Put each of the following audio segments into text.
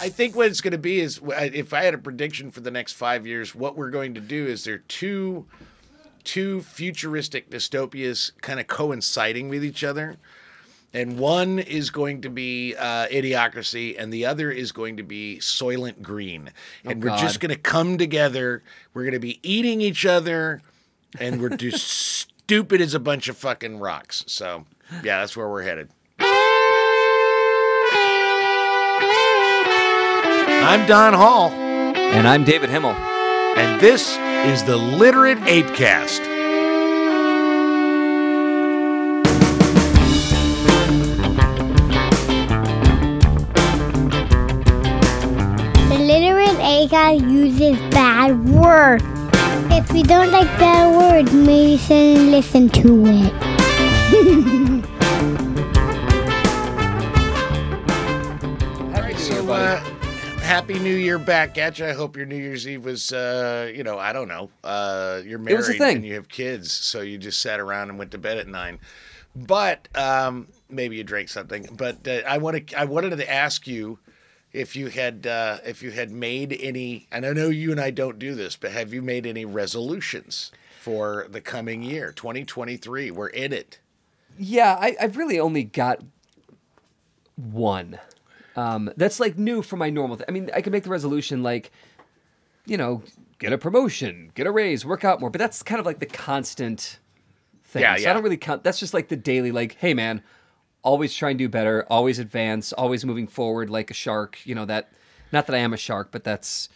I think what it's going to be is if I had a prediction for the next five years, what we're going to do is there are two two futuristic dystopias kind of coinciding with each other. And one is going to be uh, Idiocracy, and the other is going to be Soylent Green. And Oh, we're just going to come together. We're going to be eating each other, and we're just stupid as a bunch of fucking rocks. So, yeah, that's where we're headed. I'm Don Hall, And I'm David Himmel. and this is the Literate Apecast. The literate ApeCast uses bad words. If you don't like bad words, maybe sit and listen to it. All right, so uh, happy New Year back at you. I hope your New Year's Eve was, uh, you know, I don't know, uh, you're married was a thing. and you have kids, so you just sat around and went to bed at nine. But um, maybe you drank something. But uh, I want to, I wanted to ask you if you had, uh, if you had made any. And I know you and I don't do this, but have you made any resolutions for the coming year, 2023? We're in it. Yeah, I, I've really only got one. Um, that's like new for my normal. Th- I mean, I can make the resolution like, you know, get a promotion, get a raise, work out more. But that's kind of like the constant thing. Yeah, so yeah. I don't really count. That's just like the daily. Like, hey man, always try and do better, always advance, always moving forward like a shark. You know that. Not that I am a shark, but that's.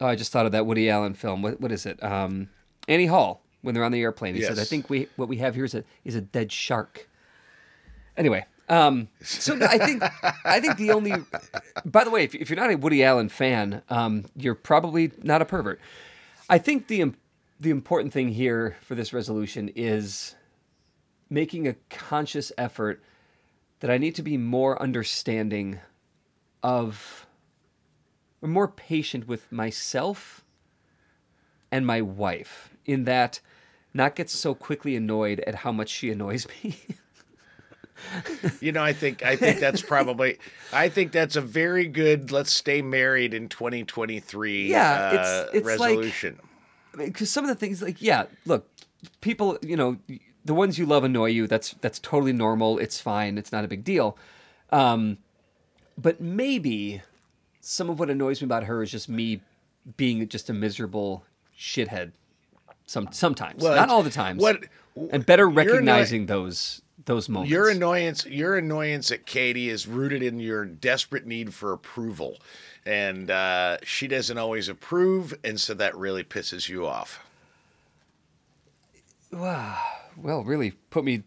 Oh, I just thought of that Woody Allen film. What what is it? Um, Annie Hall when they're on the airplane. He said, "I think we what we have here is a is a dead shark." Anyway, um, so I think I think the only. By the way, if, if you're not a Woody Allen fan, um, you're probably not a pervert. I think the the important thing here for this resolution is making a conscious effort that I need to be more understanding of, or more patient with myself and my wife. In that, not get so quickly annoyed at how much she annoys me. You know, I think I think that's probably I think that's a very good let's stay married in 2023 Yeah, it's- uh, it's like- resolution. because some of the things like yeah look people you know the ones you love annoy you that's that's totally normal it's fine it's not a big deal um, but maybe some of what annoys me about her is just me being just a miserable shithead some sometimes Well, not all the times what- and better recognizing those those moments Your annoyance, your annoyance at Katie is rooted in your desperate need for approval, and uh, she doesn't always approve, and so that really pisses you off. Wow. well really put me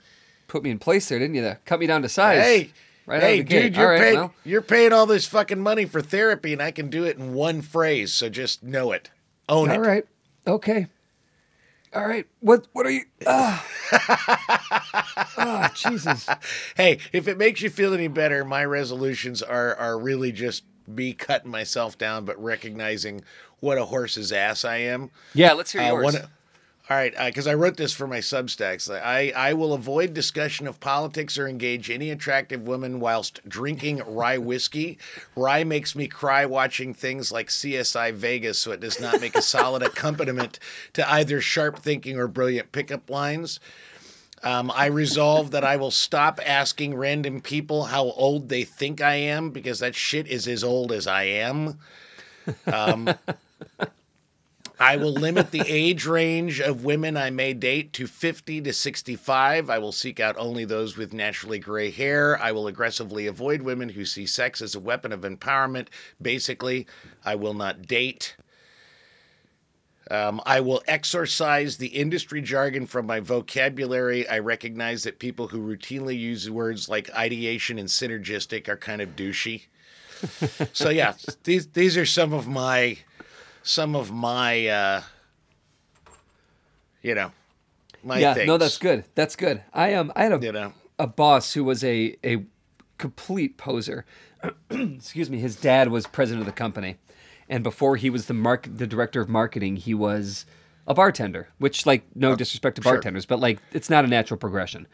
put me in place there didn't you there cut me down to size Hey, right hey, of gate. dude, you're all right paying well you're paying all this fucking money for therapy, and I can do it in one phrase. So just know it, own All it. right. Okay. All right. What what are you Ah. Ah, Jesus. Hey, if it makes you feel any better, my resolutions are are really just me cutting myself down, but recognizing what a horse's ass I am. Yeah, let's hear Uh, yours. one- all right, because I wrote this for my Substacks. I, I will avoid discussion of politics or engage any attractive woman whilst drinking rye whiskey. Rye makes me cry watching things like CSI Vegas, so it does not make a solid accompaniment to either sharp thinking or brilliant pickup lines. Um, I resolve that I will stop asking random people how old they think I am because that shit is as old as I am. Um, I will limit the age range of women I may date to 50 to 65. I will seek out only those with naturally gray hair. I will aggressively avoid women who see sex as a weapon of empowerment. Basically, I will not date. Um, I will exorcise the industry jargon from my vocabulary. I recognize that people who routinely use words like ideation and synergistic are kind of douchey. so yeah, these these are some of my some of my uh, you know my yeah, things. no, that's good. That's good. I um I had a You know. a boss who was a a complete poser. Excuse me. His dad was president of the company, and before he was the mark the director of marketing, he was a bartender. Which, like, no disrespect to sure. bartenders, but like, it's not a natural progression.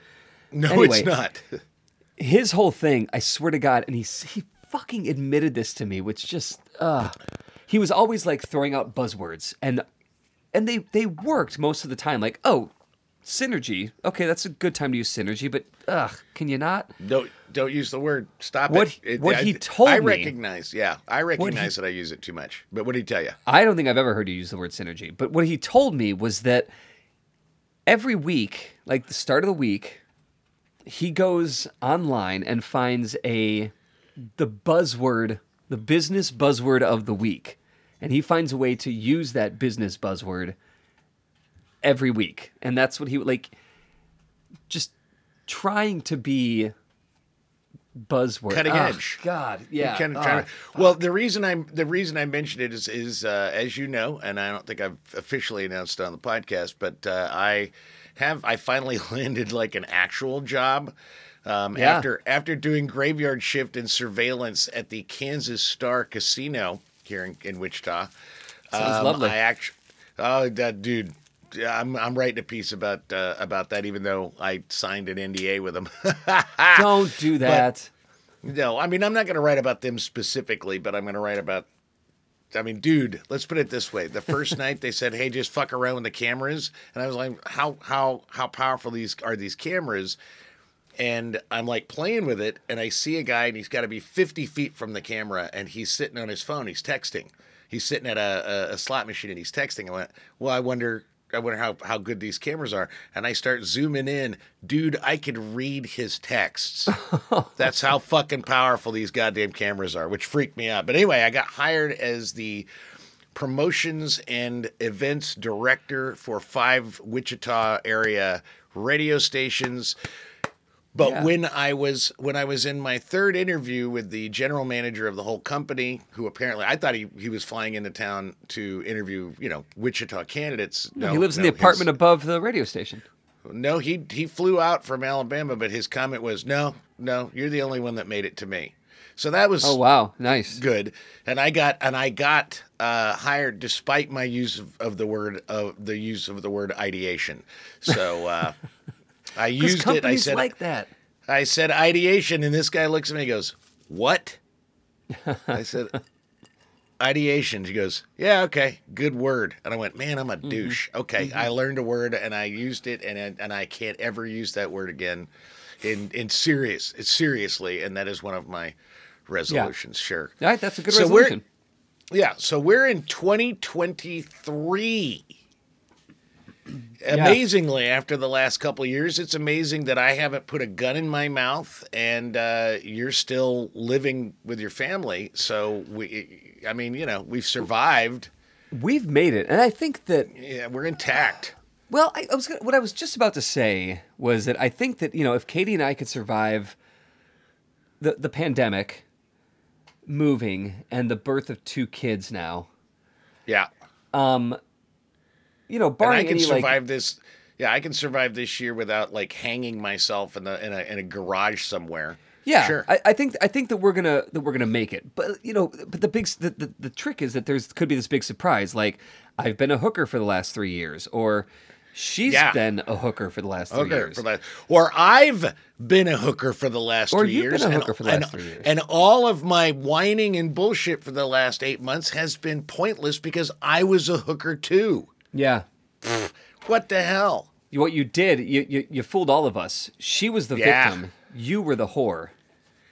No, Anyway. it's not. his whole thing, I swear to God, and he he fucking admitted this to me, which just uh he was always like throwing out buzzwords and and they they worked most of the time. Like, oh, synergy. Okay, that's a good time to use synergy, but ugh, can you not? Don't don't use the word. Stop What- it. It- what I, he told me I me- recognize. Yeah, I recognize that I use it too much. But what did he tell you? I don't think I've ever heard you use the word synergy, but what he told me was that every week, like the start of the week, he goes online and finds a the buzzword, the business buzzword of the week. And he finds a way to use that business buzzword every week. And that's what he like just trying to be buzzword. Cutting Ugh, edge. God, yeah. kind of trying to, well, the reason I'm the reason I mentioned it is is uh, as you know, and I don't think I've officially announced it on the podcast, but uh, I have I finally landed like an actual job. Um, Yeah. After after doing graveyard shift and surveillance at the Kansas Star Casino here in, in Wichita, Sounds lovely. I actually, oh, that dude, I'm I'm writing a piece about uh, about that, even though I signed an NDA with them. Don't do that. No, I mean I'm not going to write about them specifically, but I'm going to write about. I mean, dude, let's put it this way: the first night they said, "Hey, just fuck around with the cameras," and I was like, "How how how powerful these are these cameras?" And I'm like playing with it, and I see a guy, and he's got to be 50 feet from the camera, and he's sitting on his phone, he's texting, he's sitting at a, a, a slot machine, and he's texting. I went, "Well, I wonder." I wonder how, how good these cameras are. And I start zooming in. Dude, I could read his texts. That's how fucking powerful these goddamn cameras are, which freaked me out. But anyway, I got hired as the promotions and events director for five Wichita area radio stations. But Yeah. when I was when I was in my third interview with the general manager of the whole company, who apparently I thought he, he was flying into town to interview, you know, Wichita candidates. No, he lives in the apartment his- above the radio station. no, he he flew out from Alabama, but his comment was, "No, no, you're the only one that made it to me." So that was Oh wow, nice. good, and I got and I got uh, hired despite my use of, of the word of the use of the word ideation. So uh, I used it. I said like that. I said ideation, and this guy looks at me and goes, "What?" I said ideation. She goes, "Yeah, okay, good word." And I went, "Man, I'm a Mm-hmm. douche." Okay, I learned a word and I used it, and I- and I can't ever use that word again. In in serious, seriously, and that is one of my resolutions. Sure. All right, that's a good So we're- resolution. Yeah, so we're in 2023. Amazingly, after the last couple of years, it's amazing that I haven't put a gun in my mouth and uh, you're still living with your family. So we, I mean, you know, we've survived. We've made it, and I think that Yeah, we're intact. Well, I, I was gonna, what I was just about to say was that I think that you know if Katie and I could survive the the pandemic, moving, and the birth of two kids now, Yeah, you know, and I can any survive like this. Yeah, I can survive this year without like hanging myself in the in a in a garage somewhere. yeah, sure. I, I think I think that we're gonna that we're gonna make it. But you know, but the big the, the, the trick is that there's could be this big surprise like I've been a hooker for the last three years, or she's Yeah. been a hooker for the last three hooker years. for or I've been a hooker for the last Or three you've been years. a and- hooker for the last and, three years. And all of my whining and bullshit for the last eight months has been pointless because I was a hooker too. Yeah. What the hell? What you did, you, you you fooled all of us. She was the Yeah. victim. You were the whore,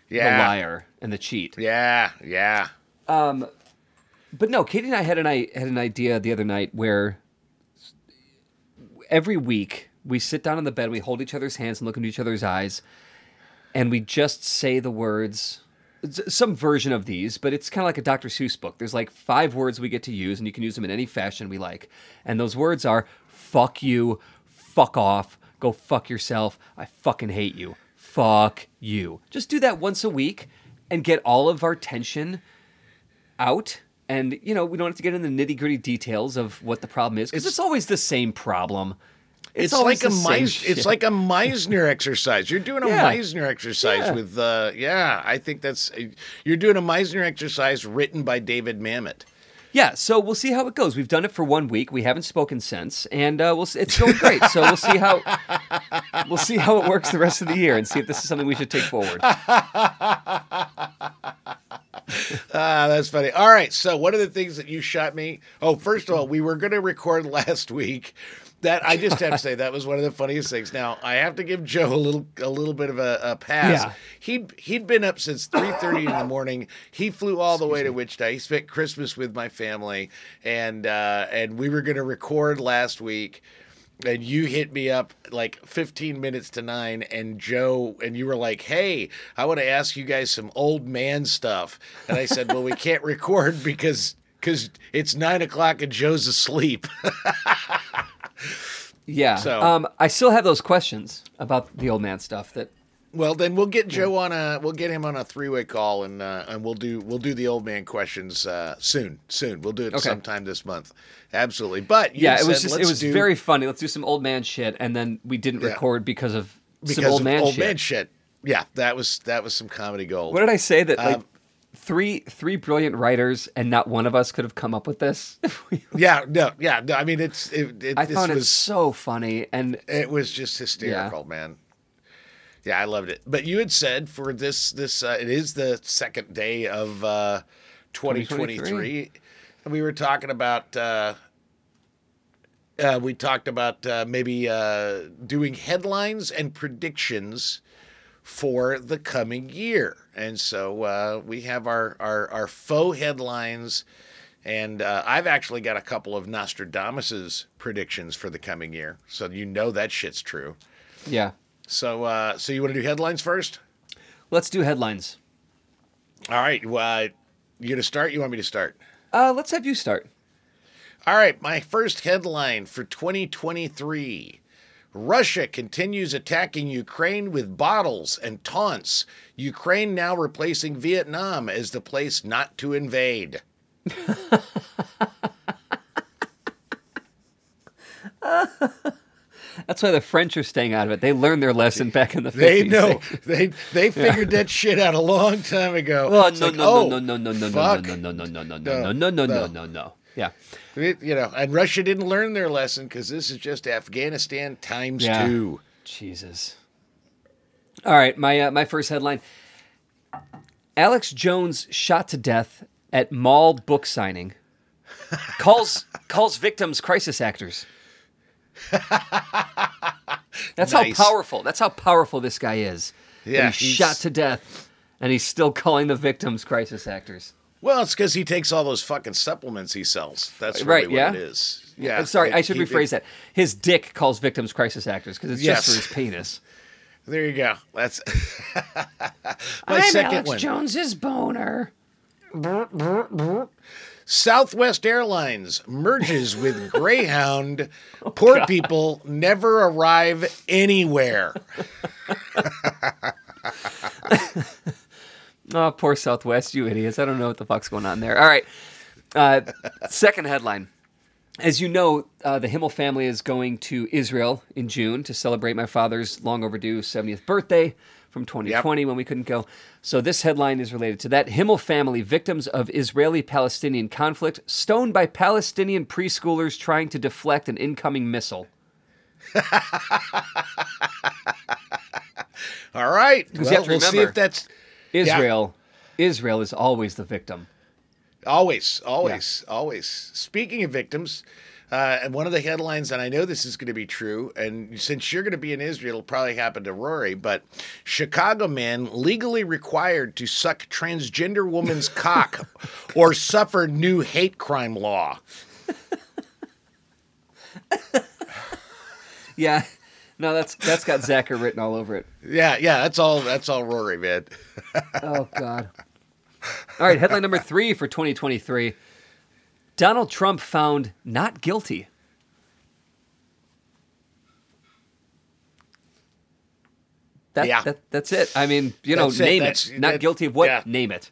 Yeah. the liar, and the cheat. Yeah, yeah. Um, But no, Katie and I had an I had an idea the other night where every week we sit down on the bed, we hold each other's hands and look into each other's eyes, and we just say the words. Some version of these, but it's kind of like a Dr. Seuss book. There's like five words we get to use, and you can use them in any fashion we like. And those words are fuck you, fuck off, go fuck yourself, I fucking hate you, fuck you. Just do that once a week and get all of our tension out and you know we don't have to get into the nitty gritty details of what the problem is because it's, always the same problem It's, like a Meis- it's like a Meisner exercise. You're doing a Yeah. Meisner exercise Yeah. with uh yeah, I think that's you're doing a Meisner exercise written by David Mamet. yeah so we'll see how it goes we've done it for one week we haven't spoken since and uh, we'll see, it's going great so we'll see how we'll see how it works the rest of the year and see if this is something we should take forward Ah, that's funny. All right. So, one of the things that you shot me. Oh, first of all, we were going to record last week. That I just have to say that was one of the funniest things. Now I have to give Joe a little a little bit of a, a pass. Yeah. He'd he'd been up since three thirty in the morning. He flew all the way to Wichita. He spent Christmas with my family, and uh, and we were going to record last week and you hit me up like 15 minutes to nine and joe and you were like hey i want to ask you guys some old man stuff and i said well we can't record because because it's nine o'clock and joe's asleep Yeah. So- um, I still have those questions about the old man stuff. That well then we'll get joe on a we'll get him on a three-way call and uh, and we'll do we'll do the old man questions uh, soon soon we'll do it Okay. sometime this month absolutely but you yeah, it was said, just it was do- very funny. Let's do some old man shit, and then we didn't Yeah. record because of because some old man old shit. man shit yeah that was that was some comedy gold What did I say that like Um, three three brilliant writers and not one of us could have come up with this? Yeah, no, yeah, no. I mean, it's it. it I this found it was, so funny, and It was just hysterical, man. Yeah, I loved it. But you had said for this this uh, it is the second day of uh, 2023, 2023. and we were talking about. Uh, uh, we talked about uh, maybe uh, doing headlines and predictions for the coming year, and so uh, we have our, our our faux headlines, and uh, I've actually got a couple of Nostradamus's predictions for the coming year, so you know that shit's true. yeah. So, uh, so you want to do headlines first? Let's do headlines. All right. Well, you gonna start? You want me to start? Uh, let's have you start. All right. My first headline for 2023: Russia continues attacking Ukraine with bottles and taunts. Ukraine now replacing Vietnam as the place not to invade. That's why the French are staying out of it. They learned their lesson back in the 50s. They know they they figured that shit out a long time ago. Oh It's no like, no oh, no no no no no no fuck. no no no no no no No, no no no no no. no no. Yeah. It- you know, and Russia didn't learn their lesson because this is just Afghanistan times Yeah. two. Jesus. All right, my uh, my first headline: Alex Jones shot to death at mall book signing. calls calls victims crisis actors. That's Nice. how powerful. That's how powerful this guy is. Yeah, he's he's- shot to death, and he's still calling the victims crisis actors. Well, it's because he takes all those fucking supplements he sells. That's Right, really yeah? what it is. Yeah. I'm sorry, it- I should he- rephrase that. His dick calls victims crisis actors because it's Yes. just for his penis. There you go. That's my second one. Jones's boner. Southwest Airlines merges with Greyhound. Oh, Poor people never arrive anywhere. Oh, poor Southwest, you idiots. I don't know what the fuck's going on there. All right. Uh, second headline. As you know, uh, the Himmel family is going to Israel in June to celebrate my father's long overdue 70th birthday from 2020 when we couldn't go. So, this headline is related to that. Himmel family, victims of Israeli Palestinian conflict, stoned by Palestinian preschoolers trying to deflect an incoming missile. All right. Well, you have to we'll see if that's Israel. Israel is always the victim. Always, always, always. Speaking of victims, uh, and one of the headlines, and I know this is going to be true, and since you're going to be in Israel, it'll probably happen to Rory, but Chicago man legally required to suck transgender woman's cock or suffer new hate crime law. Yeah. No, that's that's got Zachar written all over it. Yeah, yeah, that's all. That's all Rory, man. Oh God. All right, headline number three for 2023. Donald Trump found not guilty. That, Yeah. that, that's it. I mean, you know, That's name That's- it. Not that- guilty of what? yeah. Name it.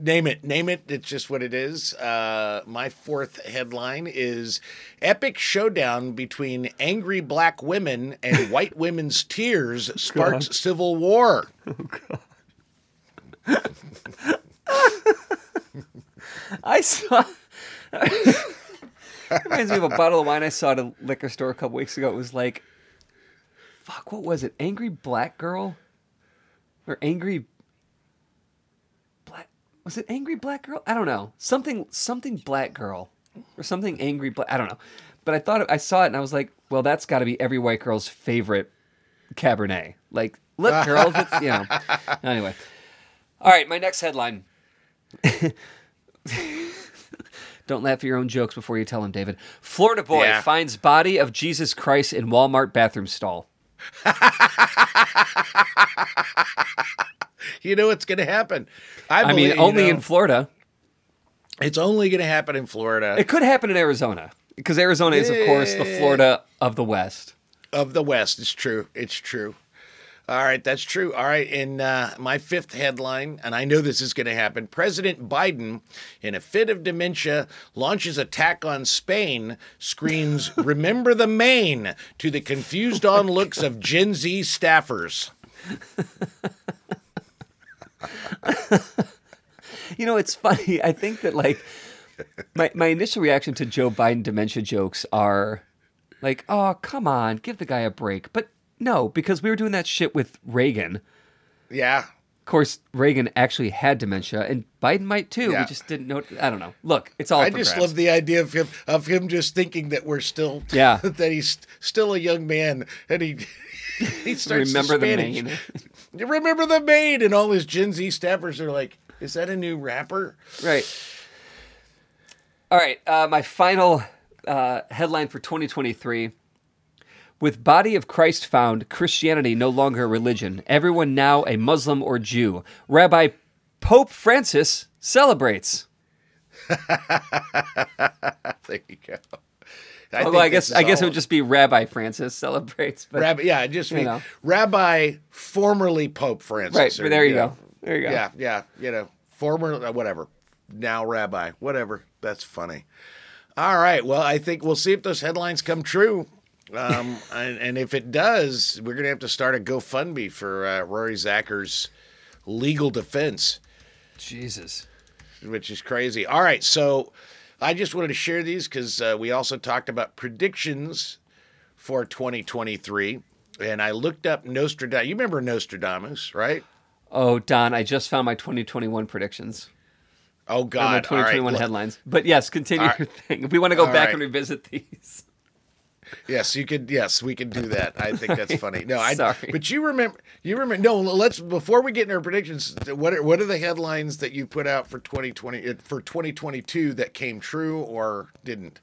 Name it, name it. It's just what it is. Uh, my fourth headline is Epic Showdown Between Angry Black Women and White Women's Tears Sparks Civil War. Oh, God. I saw. reminds me of a bottle of wine I saw at a liquor store a couple weeks ago. It was like, fuck, what was it? Angry black girl, or angry black? Was it Angry Black Girl? I don't know. Something something Black Girl or something Angry Black. I don't know. But I thought I saw it and I was like, well, that's got to be every white girl's favorite Cabernet. Like, look, girls, it's you know. Anyway, all right. My next headline. Don't laugh at your own jokes before you tell them, David. Florida boy Yeah. finds body of Jesus Christ in Walmart bathroom stall. You know what's going to happen. I, I believe, mean, you only know, in Florida. It's only going to happen in Florida It could happen in Arizona because Arizona is, of course, the Florida of the West. of the West. It's true. It's true. All right, that's true. All right, in uh, my fifth headline, and I know this is going to happen President Biden, in a fit of dementia, launches attack on Spain, screams, Remember the Maine, to the confused on looks of Gen Z staffers. You know, it's funny. I think that like my my initial reaction to Joe Biden dementia jokes are like, "Oh, come on, give the guy a break." But no, because we were doing that shit with Reagan. Yeah. Of course, Reagan actually had dementia, and Biden might too. Yeah. We just didn't know. I don't know. Look, it's all. I just grabs. love the idea of him of him just thinking that we're still Yeah. that he's still a young man and he he starts Remember the. You remember the maid and all his Gen Z staffers are like, is that a new rapper? Right. All right. Uh, my final uh, headline for 2023. With body of Christ found, Christianity no longer a religion. Everyone now a Muslim or Jew. Rabbi Pope Francis celebrates. There you go. Although think I guess I guess it would just be Rabbi Francis celebrates. But Rabbi. Yeah, just you know. Rabbi, formerly Pope Francis. right. or, there you know, go. There you go. Yeah, yeah, you know, former uh, whatever, now rabbi, whatever. That's funny. All right, well, I think we'll see if those headlines come true. Um, and, and if it does, we're gonna have to start a GoFundMe for uh, Rory Zacker's legal defense, Jesus. which is crazy. All right, so I just wanted to share these because uh, we also talked about predictions for 2023, and I looked up Nostradamus. You remember Nostradamus, right? Oh, Don, I just found my 2021 predictions. Oh Or my God! 2021 look- headlines. But yes, continue right. your thing. If we want to go All back right. and revisit these. Yes, you could. Yes, we could do that. I think that's funny. No, I. Sorry. But you remember? You remember? No, let's before we get into our predictions. What are what are the headlines that you put out for 2020 uh, for 2022 that came true or didn't?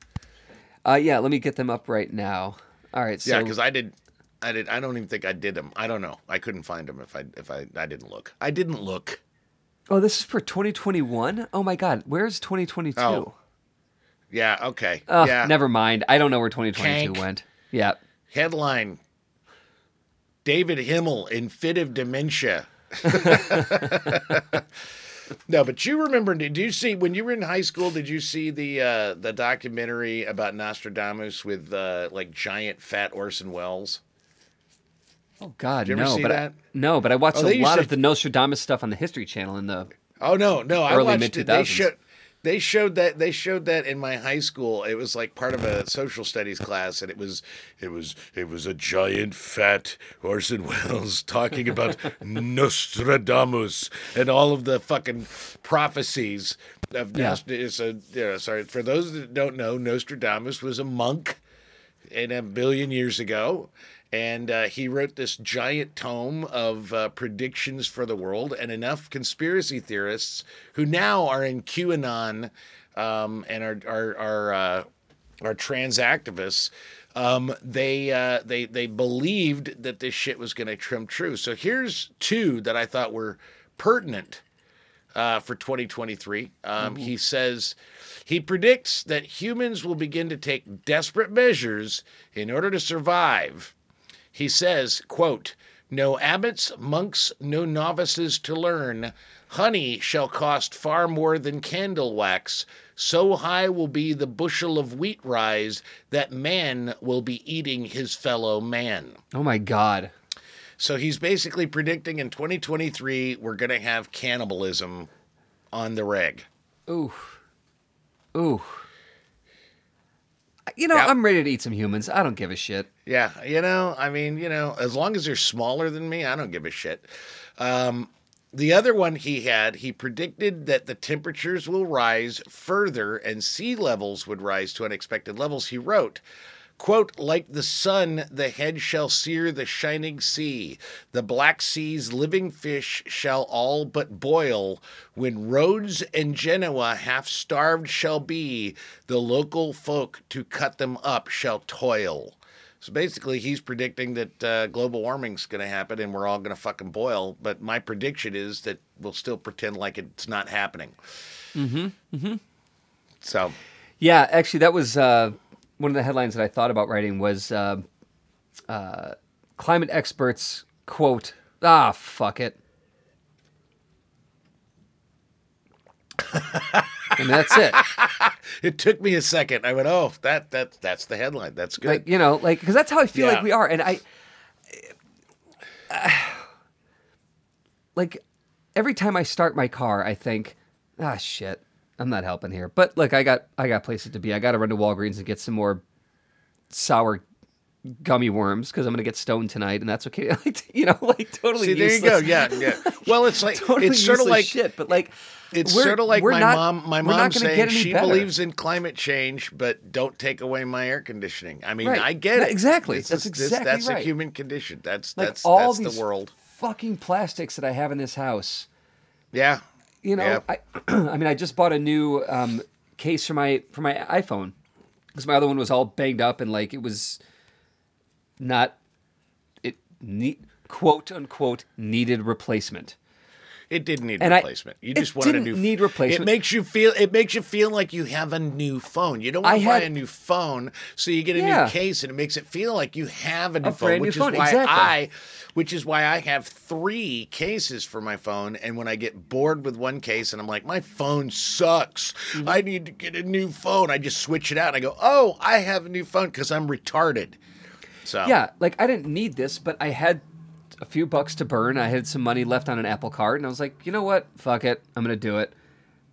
Uh, yeah, let me get them up right now. All right, so yeah, because I did. I did. I don't even think I did them. I don't know. I couldn't find them if I if I I didn't look. I didn't look. oh, this is for 2021. Oh my God, where's 2022? Oh, Yeah. Okay. Ugh, yeah. never mind. I don't know where 2022 Kank. went. Yeah, Headline. David Himmel in fit of dementia. no, but you remember? Did you see when you were in high school? Did you see the uh, the documentary about Nostradamus with uh, like giant fat Orson Welles? Oh God, Did you ever no, see but I, that? no, but I watched Oh, a lot to- of the Nostradamus stuff on the History Channel in the. Oh no, no, I Early watched it. They mid-2000s. showed they showed that they showed that in my high school. It was like part of a social studies class, and it was it was it was a giant fat Orson Welles talking about Nostradamus and all of the fucking prophecies of Yeah. Nostradamus. So, you know, sorry for those that don't know, Nostradamus was a monk in a billion years ago. And uh, he wrote this giant tome of uh, predictions for the world, and enough conspiracy theorists who now are in QAnon um, and are are are, uh, are trans activists. Um, they uh, they they believed that this shit was going to come true. So here's two that I thought were pertinent uh, for 2023. Um, he says he predicts that humans will begin to take desperate measures in order to survive. He says, quote, no abbots, monks, no novices to learn. Honey shall cost far more than candle wax. So high will be the bushel of wheat rise that man will be eating his fellow man. Oh my God. So he's basically predicting in 2023 we're going to have cannibalism on the reg. Ooh. Ooh. You know, Yep. I'm ready to eat some humans. I don't give a shit. Yeah, you know, I mean, you know, as long as they're smaller than me, I don't give a shit. Um, the other one he had, he predicted that the temperatures will rise further and sea levels would rise to unexpected levels. He wrote, Quote, like the sun, the head shall sear the shining sea. The black sea's living fish shall all but boil. When Rhodes and Genoa half starved shall be, the local folk to cut them up shall toil. So basically, he's predicting that uh, global warming's going to happen and we're all going to fucking boil. But my prediction is that we'll still pretend like it's not happening. Mm-hmm. Mm-hmm. So, Yeah, actually, that was uh, one of the headlines that I thought about writing was uh, uh, climate experts quote, ah, fuck it. and that's it. it took me a second. I went, "Oh, that that that's the headline. That's good." Like, you know, like, because that's how I feel Yeah. like we are. And I, like, every time I start my car, I think, ah, shit, I'm not helping here. But look, I got, I got places to be. I got to run to Walgreens and get some more sour gummy worms because I'm gonna get stoned tonight, and that's okay. Like, you know, like totally. See, there you go. Yeah, yeah. Well, it's like totally it's sort of like shit, but like it's sort of like my not- mom. My mom saying she better. believes in climate change, but don't take away my air conditioning. I mean, Right. I get it. exactly. This That's is- this- exactly that's a human condition. That's like that's all that's the world. fucking plastics that I have in this house. Yeah. You know, Yeah. I, I mean, I just bought a new um, case for my for my iPhone because my other one was all banged up and like it was not it need quote unquote needed replacement. It didn't need And I- replacement. you just wanted a didn't new need replacement. It makes you feel it makes you feel like you have a new phone. You don't want I to buy a new phone, so you get a Yeah. new case and it makes it feel like you have a new A phone, brand new which phone, is why exactly. I which is why I have 3 cases for my phone and when I get bored with one case and I'm like my phone sucks. Mm-hmm. I need to get a new phone. I just switch it out and I go, "Oh, I have a new phone cuz I'm retarded." So Yeah, like I didn't need this, but I had a few bucks to burn. I had some money left on an Apple card, and I was like, you know what? Fuck it, I'm gonna do it.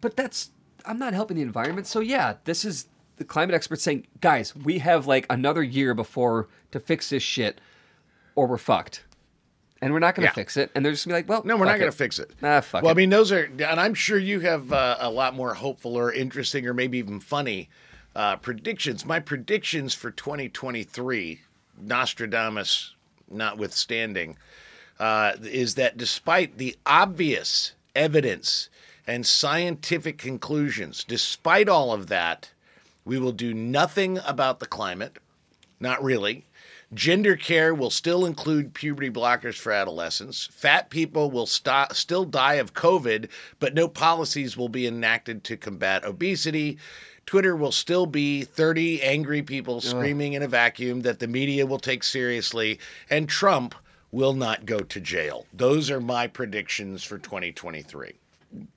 But that's I'm not helping the environment. So yeah, this is the climate experts saying, guys, we have like another year before to fix this shit, or we're fucked. And we're not gonna Yeah. fix it. And they're just gonna be like, well, No, we're not going to fix it. Ah, fuck well, it. I mean, those are, and I'm sure you have uh, a lot more hopeful or interesting or maybe even funny uh, predictions. My predictions for 2023, Nostradamus notwithstanding, uh, is that despite the obvious evidence and scientific conclusions, despite all of that, we will do nothing about the climate. Not really. Gender care will still include puberty blockers for adolescents. Fat people will sto- still die of COVID, but no policies will be enacted to combat obesity. Twitter will still be 30 angry people screaming in a vacuum that the media will take seriously, and Trump will not go to jail. Those are my predictions for 2023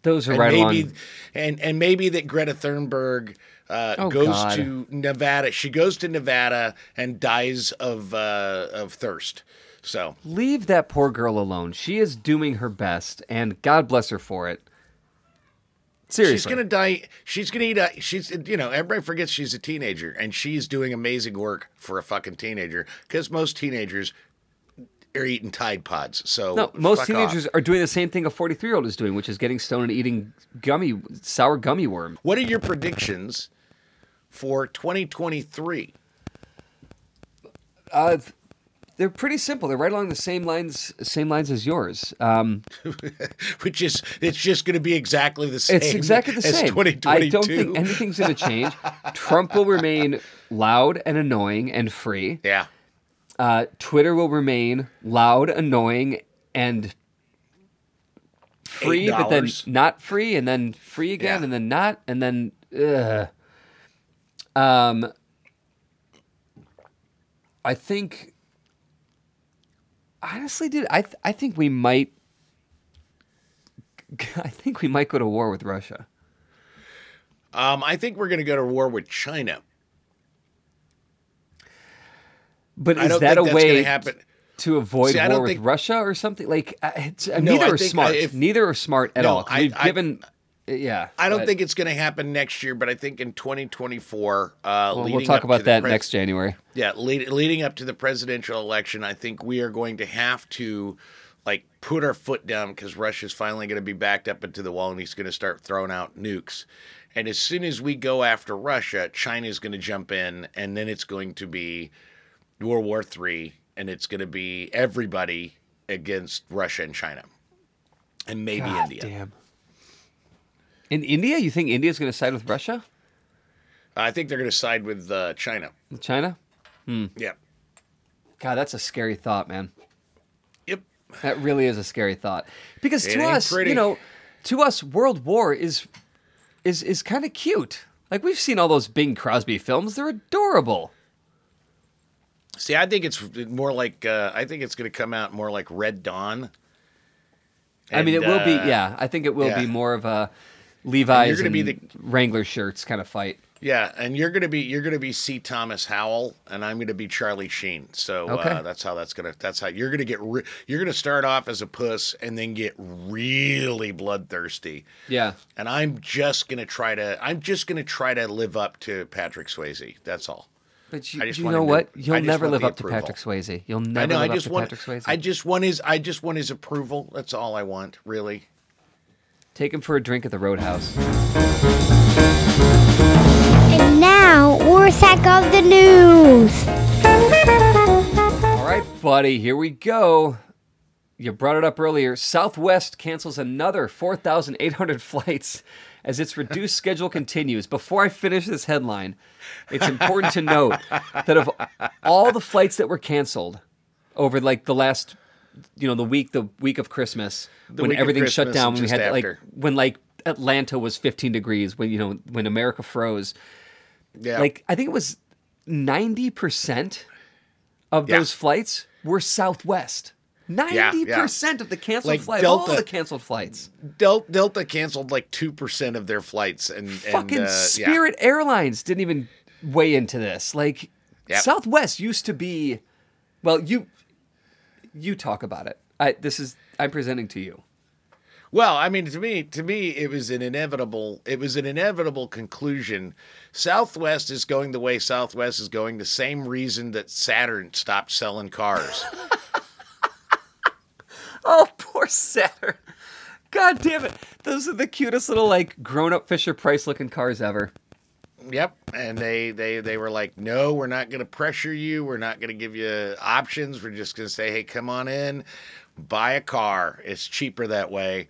Those are and right maybe, along. and and maybe that Greta Thunberg uh, Oh, goes God. to Nevada. She goes to Nevada and dies of uh, of thirst. So Leave that poor girl alone. She is doing her best, and God bless her for it. Seriously, she's gonna die. She's gonna eat. A, she's you know everybody forgets she's a teenager and she's doing amazing work for a fucking teenager because most teenagers are eating Tide Pods. So No, most teenagers off. are doing the same thing a 43 year old is doing, which is getting stoned and eating gummy, sour gummy worm. What are your predictions for 2023? Uh, th- they're pretty simple. They're right along the same lines, same lines as yours. Um, Which is it's just going to be exactly the same. it's exactly the as same. 2022. I don't think anything's going to change. Trump will remain loud and annoying and free. Yeah. Uh, Twitter will remain loud, annoying, and free, but then not free, and then free again, Yeah. and then not, and then ugh. um, I think honestly, dude, I th- I think we might. I think we might go to war with Russia. Um, I think we're going to go to war with China. But I is don't that think a way to happen. to avoid See, war with think- Russia or something? Like, it's, uh, No, neither I are uh, smart. if- neither are smart at No, all. I- We've I- given, yeah. I don't but- think it's going to happen next year, but I think in 2024, uh, Well, leading we'll talk up about that pres- next January. Yeah, lead, leading up to the presidential election, I think we are going to have to like put our foot down because Russia's finally going to be backed up into the wall and he's going to start throwing out nukes. And as soon as we go after Russia, China's going to jump in, and then it's going to be World War Three, and it's going to be everybody against Russia and China, and maybe God India. damn. In India, you think India's going to side with Russia? I think they're going to side with uh, China. China? Yeah. God, that's a scary thought, man. Yep. That really is a scary thought. Because It to us, pretty. you know, to us, World War is is is kind of cute. Like we've seen all those Bing Crosby films; they're adorable. See, I think it's more like uh, I think it's going to come out more like Red Dawn. I mean, it And, will be. uh, Yeah, I think it will yeah. be more of a Levi's gonna and be the- Wrangler shirts kind of fight. Yeah, and you're gonna be you're gonna be C. Thomas Howell, and I'm gonna be Charlie Sheen. So Okay. uh, that's how that's gonna that's how you're gonna get re- you're gonna start off as a puss and then get really bloodthirsty. Yeah, And I'm just gonna try to I'm just gonna try to live up to Patrick Swayze. That's all. but you, I you know him to- what? You'll never live up to. Patrick Swayze. You'll I never know. I live up just to want Patrick Swayze. I just want his I just want his approval. That's all I want, really. Take him for a drink at the Roadhouse. And now, Rorschach of the News. All right, buddy, here we go. You brought it up earlier. Southwest cancels another 4,800 flights as its reduced schedule continues. Before I finish this headline, it's important to note that of all the flights that were canceled over like the last, you know, the week, the week of Christmas, when week of everything shut down, when we had like when like Atlanta was 15 degrees, when you know when America froze Yeah. like I think it was ninety percent of Yeah. those flights were Southwest. Ninety percent of the canceled Like flights, all Delta. the canceled flights. Del- Delta canceled like two percent of their flights, and Fucking and, uh, yeah. Spirit Airlines didn't even weigh into this. Like Yep. Southwest used to be. Well, you you talk about it. I this is I'm presenting to you. Well, I mean, to me, to me, it was an inevitable. It was an inevitable conclusion. Southwest is going the way Southwest is going. The same reason that Saturn stopped selling cars. Oh, poor Saturn. God damn it. Those are the cutest little like grown up Fisher Price looking cars ever. Yep, and they they they were like, no, we're not going to pressure you. We're not going to give you options. We're just going to say, hey, come on in, buy a car. It's cheaper that way.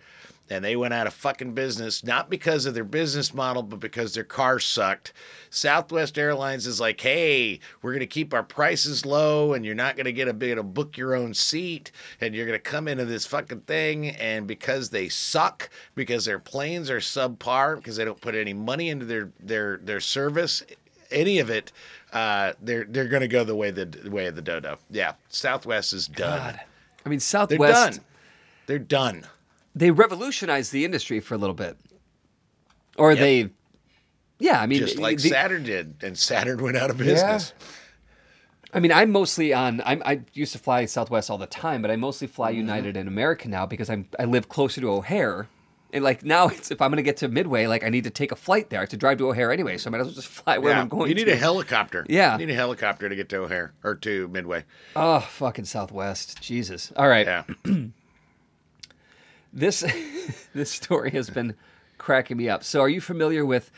And they went out of fucking business, not because of their business model, but because their car sucked. Southwest Airlines is like, hey, we're going to keep our prices low, and you're not going to get a bit of book your own seat, and you're going to come into this fucking thing. And because they suck, because their planes are subpar, because they don't put any money into their their their service, any of it, uh, they're they're going to go the way the, the way of the dodo. Yeah, Southwest is done. God. I mean Southwest. They're done. They're done. They revolutionized the industry for a little bit. Or Yep. they Yeah, I mean just like the- Saturn did, and Saturn went out of business. I mean, I'm mostly on. I'm, I used to fly Southwest all the time, but I mostly fly Mm-hmm. United and American now because I'm. I live closer to O'Hare, and like now, it's if I'm going to get to Midway, like I need to take a flight there. I have to drive to O'Hare anyway, so I might as well just fly where Yeah, I'm going. you need to. a helicopter. Yeah. you need a helicopter to get to O'Hare or to Midway. Oh, fucking Southwest, Jesus! All right, Yeah, this this story has been cracking me up. So, are you familiar with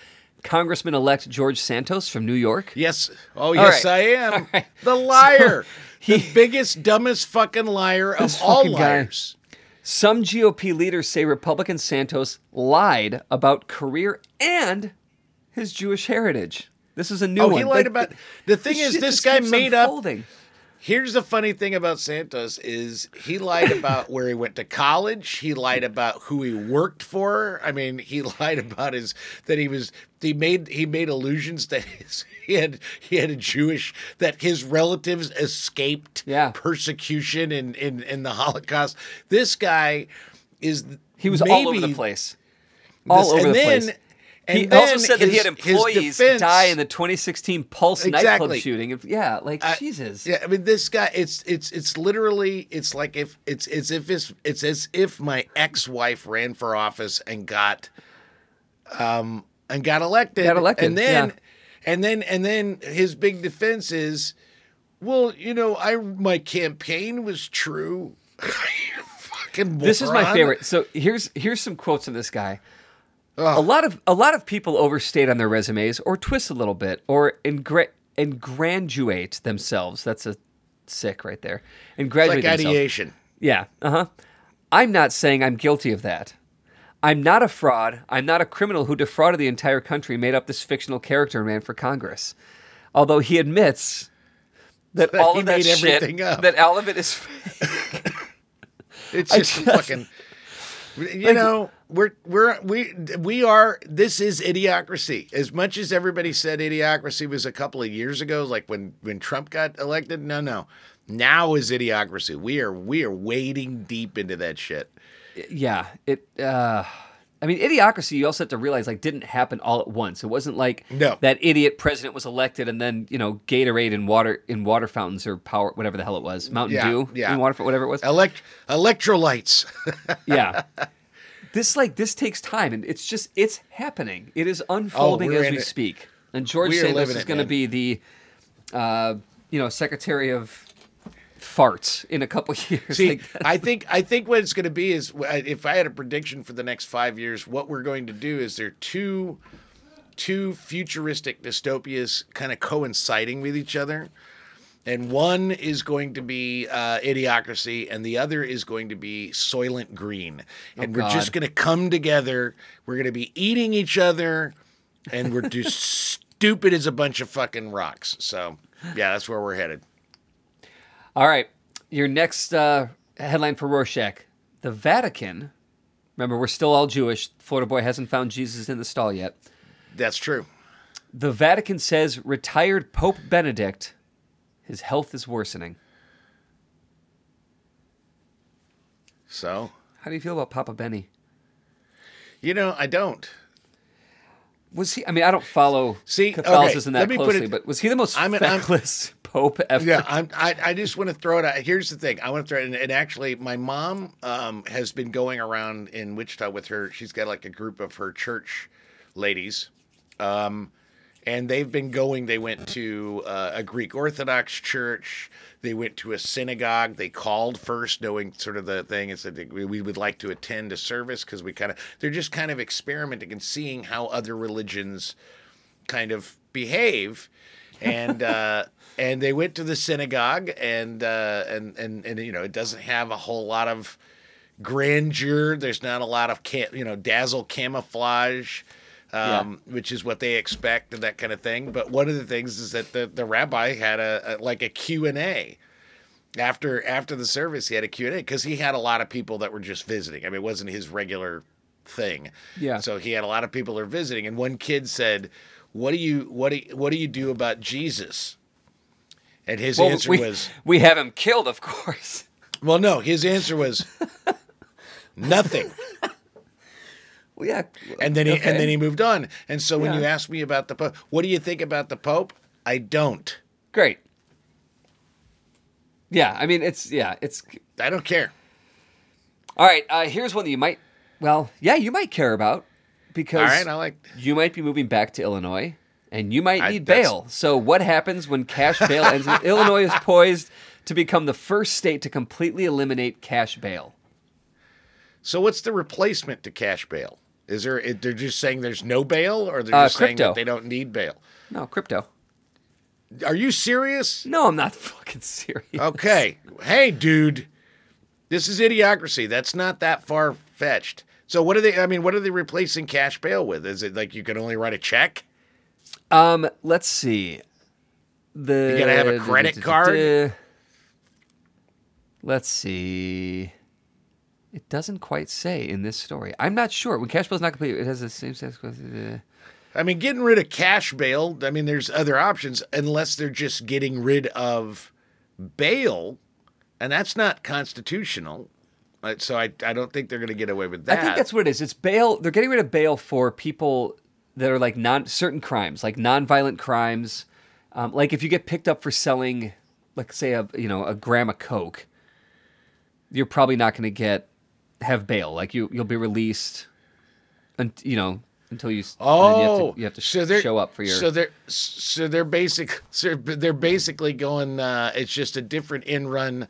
Congressman-elect George Santos from New York? yes. Oh, yes, right. I am. Right. The liar, he- the biggest, dumbest fucking liar of all fucking guy. liars. Some GOP leaders say Republican Santos lied about career and his Jewish heritage. This is a new Oh, one. he lied about- the thing is, this guy made up- unfolding. Here's the funny thing about Santos is he lied about where he went to college. He lied about who he worked for. I mean, he lied about his that he was he made he made allusions that his, he had he had a Jewish that his relatives escaped Yeah. persecution in, in in the Holocaust. This guy is He was all over the place. All this- over the then, place. And He also said that he had his- his employees defense- die in the 2016 Pulse nightclub Exactly. shooting. Yeah, like I- Jesus. Yeah, I mean this guy it's it's it's literally it's like if it's it's if it's it's as if my ex-wife ran for office and got um and got elected. Got elected, And then yeah. and then and then his big defense is well, you know, I my campaign was true. fucking This is my favorite. So here's here's some quotes of this guy. Ugh. A lot of a lot of people overstate on their resumes or twist a little bit or ingra- themselves. That's a sick right there. And graduate like ideation. Yeah. Uh huh. I'm not saying I'm guilty of that. I'm not a fraud. I'm not a criminal who defrauded the entire country, made up this fictional character, and ran for Congress. Although he admits that all he of that shit, up. that all of it is fake. It's just, just- fucking. You know, we're we're we we are. This is idiocracy. As much as everybody said idiocracy was a couple of years ago, like when when Trump got elected. No, no. Now is idiocracy. We are we are wading deep into that shit. yeah. It. uh I mean, idiocracy. You also have to realize like didn't happen all at once. It wasn't like No. that idiot president was elected and then you know Gatorade and water in water fountains or power whatever the hell it was Mountain Yeah, Dew yeah. in water whatever it was. Elect electrolytes. yeah. This like this takes time and it's just it's happening. It is unfolding Oh, as we it. speak. And George We Santos is going to be the uh, you know, secretary of farts in a couple years. See, Like, I think I think what it's going to be is if I had a prediction for the next five years, what we're going to do is there are two two futuristic dystopias kind of coinciding with each other. And one is going to be uh, Idiocracy, and the other is going to be Soylent Green. And we're just going to come together. We're going to be eating each other, and we're just stupid as a bunch of fucking rocks. So, yeah, that's where we're headed. All right. Your next uh, headline for Rorschach. The Vatican Remember, we're still all Jewish. Florida boy hasn't found Jesus in the stall yet. That's true. The Vatican says retired Pope Benedict, his health is worsening. So, How do you feel about Papa Benny? you know, I don't. Was he? I mean, I don't follow See, Catholicism let that closely, it- but was he the most I'm an- I'm- pope ever? Yeah, I'm, I, I just want to throw it out. Here's the thing. I want to throw it, and, and actually, my mom um, has been going around in Wichita with her. She's got like a group of her church ladies, um, and they've been going. They went to uh, a Greek Orthodox church. They went to a synagogue. They called first, knowing sort of the thing, and said that we, we would like to attend a service because we kind of they're just kind of experimenting and seeing how other religions kind of behave and uh and they went to the synagogue and uh and and and you know it doesn't have a whole lot of grandeur there's not a lot of you know dazzle camouflage um, which is what they expect and that kind of thing. But one of the things is that the the rabbi had a, a like a q&a after after the service he had a q&a because he had a lot of people that were just visiting. I mean it wasn't his regular thing. Yeah. so he had a lot of people that are visiting. And one kid said what do you what do you, what do you do about jesus? And his Well, answer we, was we have him killed, of course. well no his answer was nothing Well, yeah. and then he okay. and then he moved on and so when Yeah. you ask me about the pope what do you think about the pope i don't Great. Yeah, I mean, it's yeah, it's i don't care all right. Uh, here's one that you might, well, yeah, you might care about because all right i like you might be moving back to Illinois and you might need that's- bail. So, what happens when cash bail ends? Illinois is poised to become the first state to completely eliminate cash bail. so what's the replacement to cash bail is there they're just saying there's no bail or they're Uh, just saying that they don't need bail No, crypto. are you serious No, I'm not fucking serious. Okay. Hey, dude. This is idiocracy. That's not that far fetched. So what are they I mean, what are they replacing cash bail with? Is it like you can only write a check? Um, let's see. The You gotta have a credit card? Let's see. It doesn't quite say in this story. I'm not sure. When cash bail is not complete, it has the same sex. uh, I mean, getting rid of cash bail, I mean, there's other options unless they're just getting rid of bail, and that's not constitutional. Uh, So I, I don't think they're going to get away with that. I think that's what it is. It's bail. They're getting rid of bail for people that are like non certain crimes, like non-violent crimes. Um, like if you get picked up for selling, like say a you know a gram of coke, you're probably not going to get have bail. Like you you'll be released, and you know until you s- and then Oh, you have to, you have to so show up for your. So they're so they're basic. So they're basically going. Uh, it's just a different in run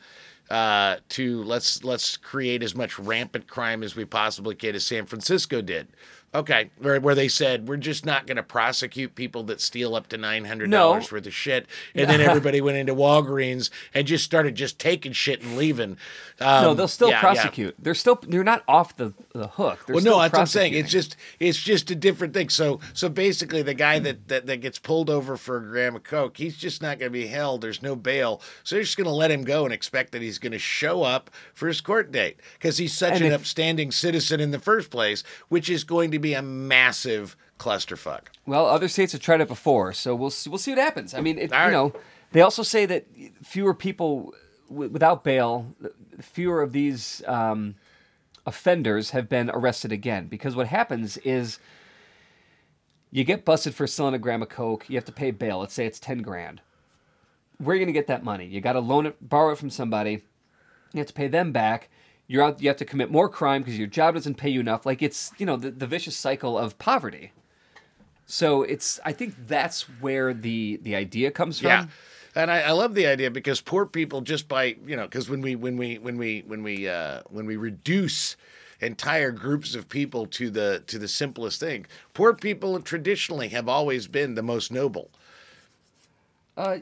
uh, to let's let's create as much rampant crime as we possibly can, as San Francisco did. Okay, where, where they said we're just not going to prosecute people that steal up to nine hundred dollars No. worth of shit, and then everybody went into Walgreens and just started just taking shit and leaving. Um, no, they'll still yeah, yeah. prosecute. They're still they're not off the, the hook. They're Well, still no, that's what I'm saying. It's just it's just a different thing. So so basically, the guy that that, that gets pulled over for a gram of coke, he's just not going to be held. There's no bail, so they're just going to let him go and expect that he's going to show up for his court date because he's such And an if- upstanding citizen in the first place, which is going to be a massive clusterfuck. Well, other states have tried it before, so we'll see, we'll see what happens. I mean, it, All you know, they also say that fewer people w- without bail, fewer of these um, offenders have been arrested again. Because what happens is you get busted for selling a gram of coke, you have to pay bail. Let's say it's ten grand. Where are you going to get that money? You got to loan it, borrow it from somebody. You have to pay them back. You're out. You have to commit more crime because your job doesn't pay you enough. Like it's you know the, the vicious cycle of poverty. So it's I think that's where the the idea comes from. Yeah. And I, I love the idea because poor people just by you know because when we when we when we when we uh, when we reduce entire groups of people to the to the simplest thing, poor people traditionally have always been the most noble. Uh,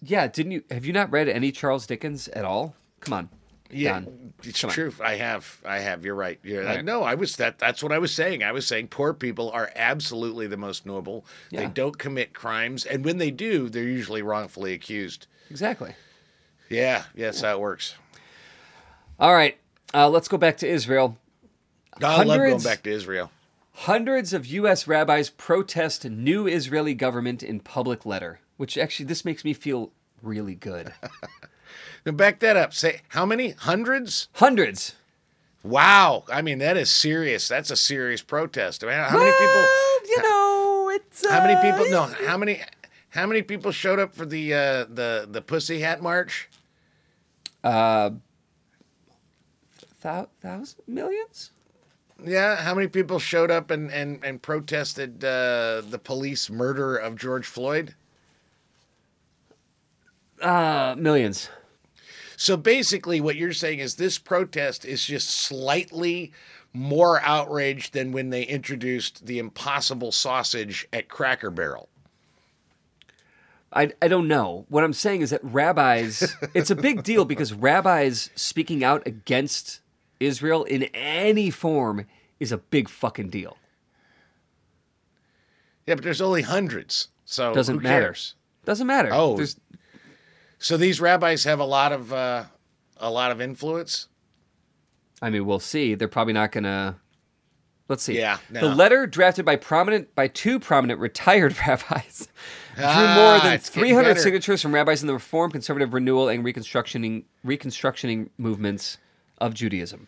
yeah. Didn't you have you not read any Charles Dickens at all? Come on. Yeah, Don, it's come on. true. I have, I have. You're right. You're right. no. I was that. That's what I was saying. I was saying poor people are absolutely the most noble. They don't commit crimes, and when they do, they're usually wrongfully accused. Exactly. Yeah, yeah, that's how it works. All right. Uh, let's go back to Israel. I love going back to Israel. Hundreds of U.S. rabbis protest new Israeli government in public letter, which actually this makes me feel really good. Now back that up. Say how many hundreds? Hundreds. Wow. I mean, that is serious. That's a serious protest. I mean, how many people? You know, it's How many uh, people? No, how many? How many people showed up for the uh, the the Pussy Hat March? Uh, thou- thousand millions. Yeah, how many people showed up and and and protested uh, the police murder of George Floyd? Uh, millions. So basically, what you're saying is this protest is just slightly more outraged than when they introduced the Impossible sausage at Cracker Barrel. I, I don't know. What I'm saying is that rabbis, it's a big deal because rabbis speaking out against Israel in any form is a big fucking deal. Yeah, but there's only hundreds, so Doesn't who matter. cares? Doesn't matter. Oh. There's, So these rabbis have a lot of uh, a lot of influence. I mean, we'll see. They're probably not gonna. Let's see. Yeah, The letter drafted by prominent by two prominent retired rabbis drew Ah, more than 300 signatures from rabbis in the Reform, Conservative, Renewal, and Reconstructioning Reconstructioning movements of Judaism.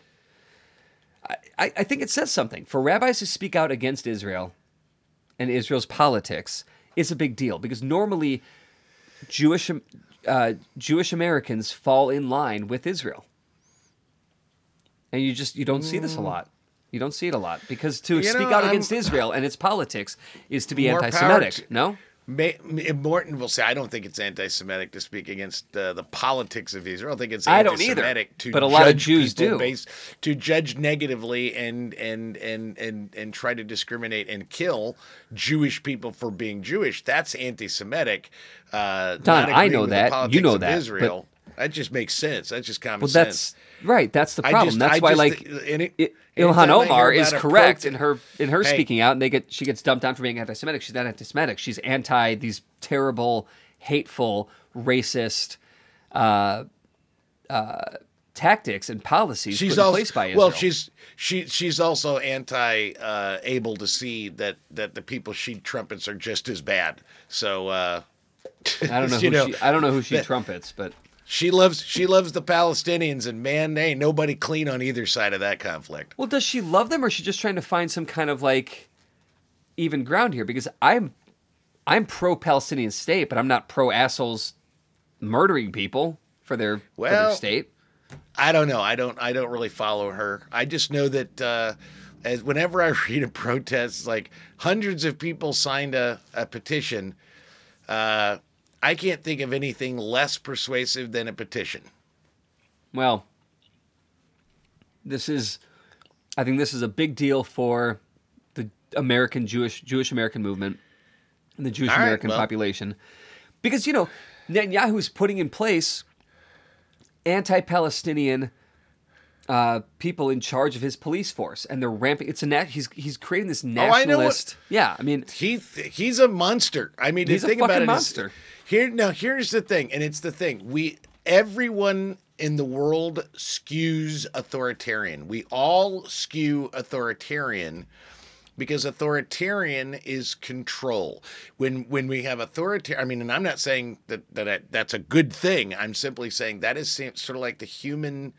I, I, I think it says something for rabbis to speak out against Israel and Israel's politics. is a big deal because normally Jewish uh, Jewish Americans fall in line with Israel, and you just you don't see this a lot. You don't see it a lot because to. You speak know, out I'm- against Israel and its politics is to be anti-Semitic. to- no, May, Morton will say, "I don't think it's anti-Semitic to speak against uh, the politics of Israel. I think it's I don't either, anti-Semitic to but a lot of judge Jews do. based to judge negatively and and and and and try to discriminate and kill Jewish people for being Jewish. That's anti-Semitic. Uh, Don, I know that. You know that, but- Israel. That just makes sense. That's just common well sense. Right. That's the problem. just- that's I why, just- like, Ilhan Omar is correct in her in her Hey. speaking out, and they get she gets dumped on for being anti-Semitic. She's not anti-Semitic. She's anti these terrible, hateful, racist uh, uh, tactics and policies she's put in also place by Israel. well she's she she's also anti uh, able to see that that the people she trumpets are just as bad so uh I don't know. Who know, she, I don't know who she that- trumpets, but she loves she loves the palestinians and man they ain't nobody clean on either side of that conflict well, does she love them, or is she just trying to find some kind of like even ground here? Because I'm I'm pro Palestinian state, but I'm not pro assholes murdering people for their for their state. i don't know i don't i don't really follow her i just know that uh as whenever i read a protest like hundreds of people signed a, a petition uh i can't think of anything less persuasive than a petition Well, this is, I think this is a big deal for the American Jewish Jewish American movement and the Jewish right, American well. population, because you know Netanyahu's putting in place anti-Palestinian uh, people in charge of his police force, and they're ramping. It's a nat- he's he's creating this Oh, I know nationalist. yeah, I mean, He he's a monster. I mean, He's the a about fucking it is- monster. here now, here's the thing, and it's the thing. We everyone in the world skews authoritarian. We all skew authoritarian because authoritarian is control. When when we have authoritarian, I mean, and I'm not saying that that I- that's a good thing. I'm simply saying that is sort of like the human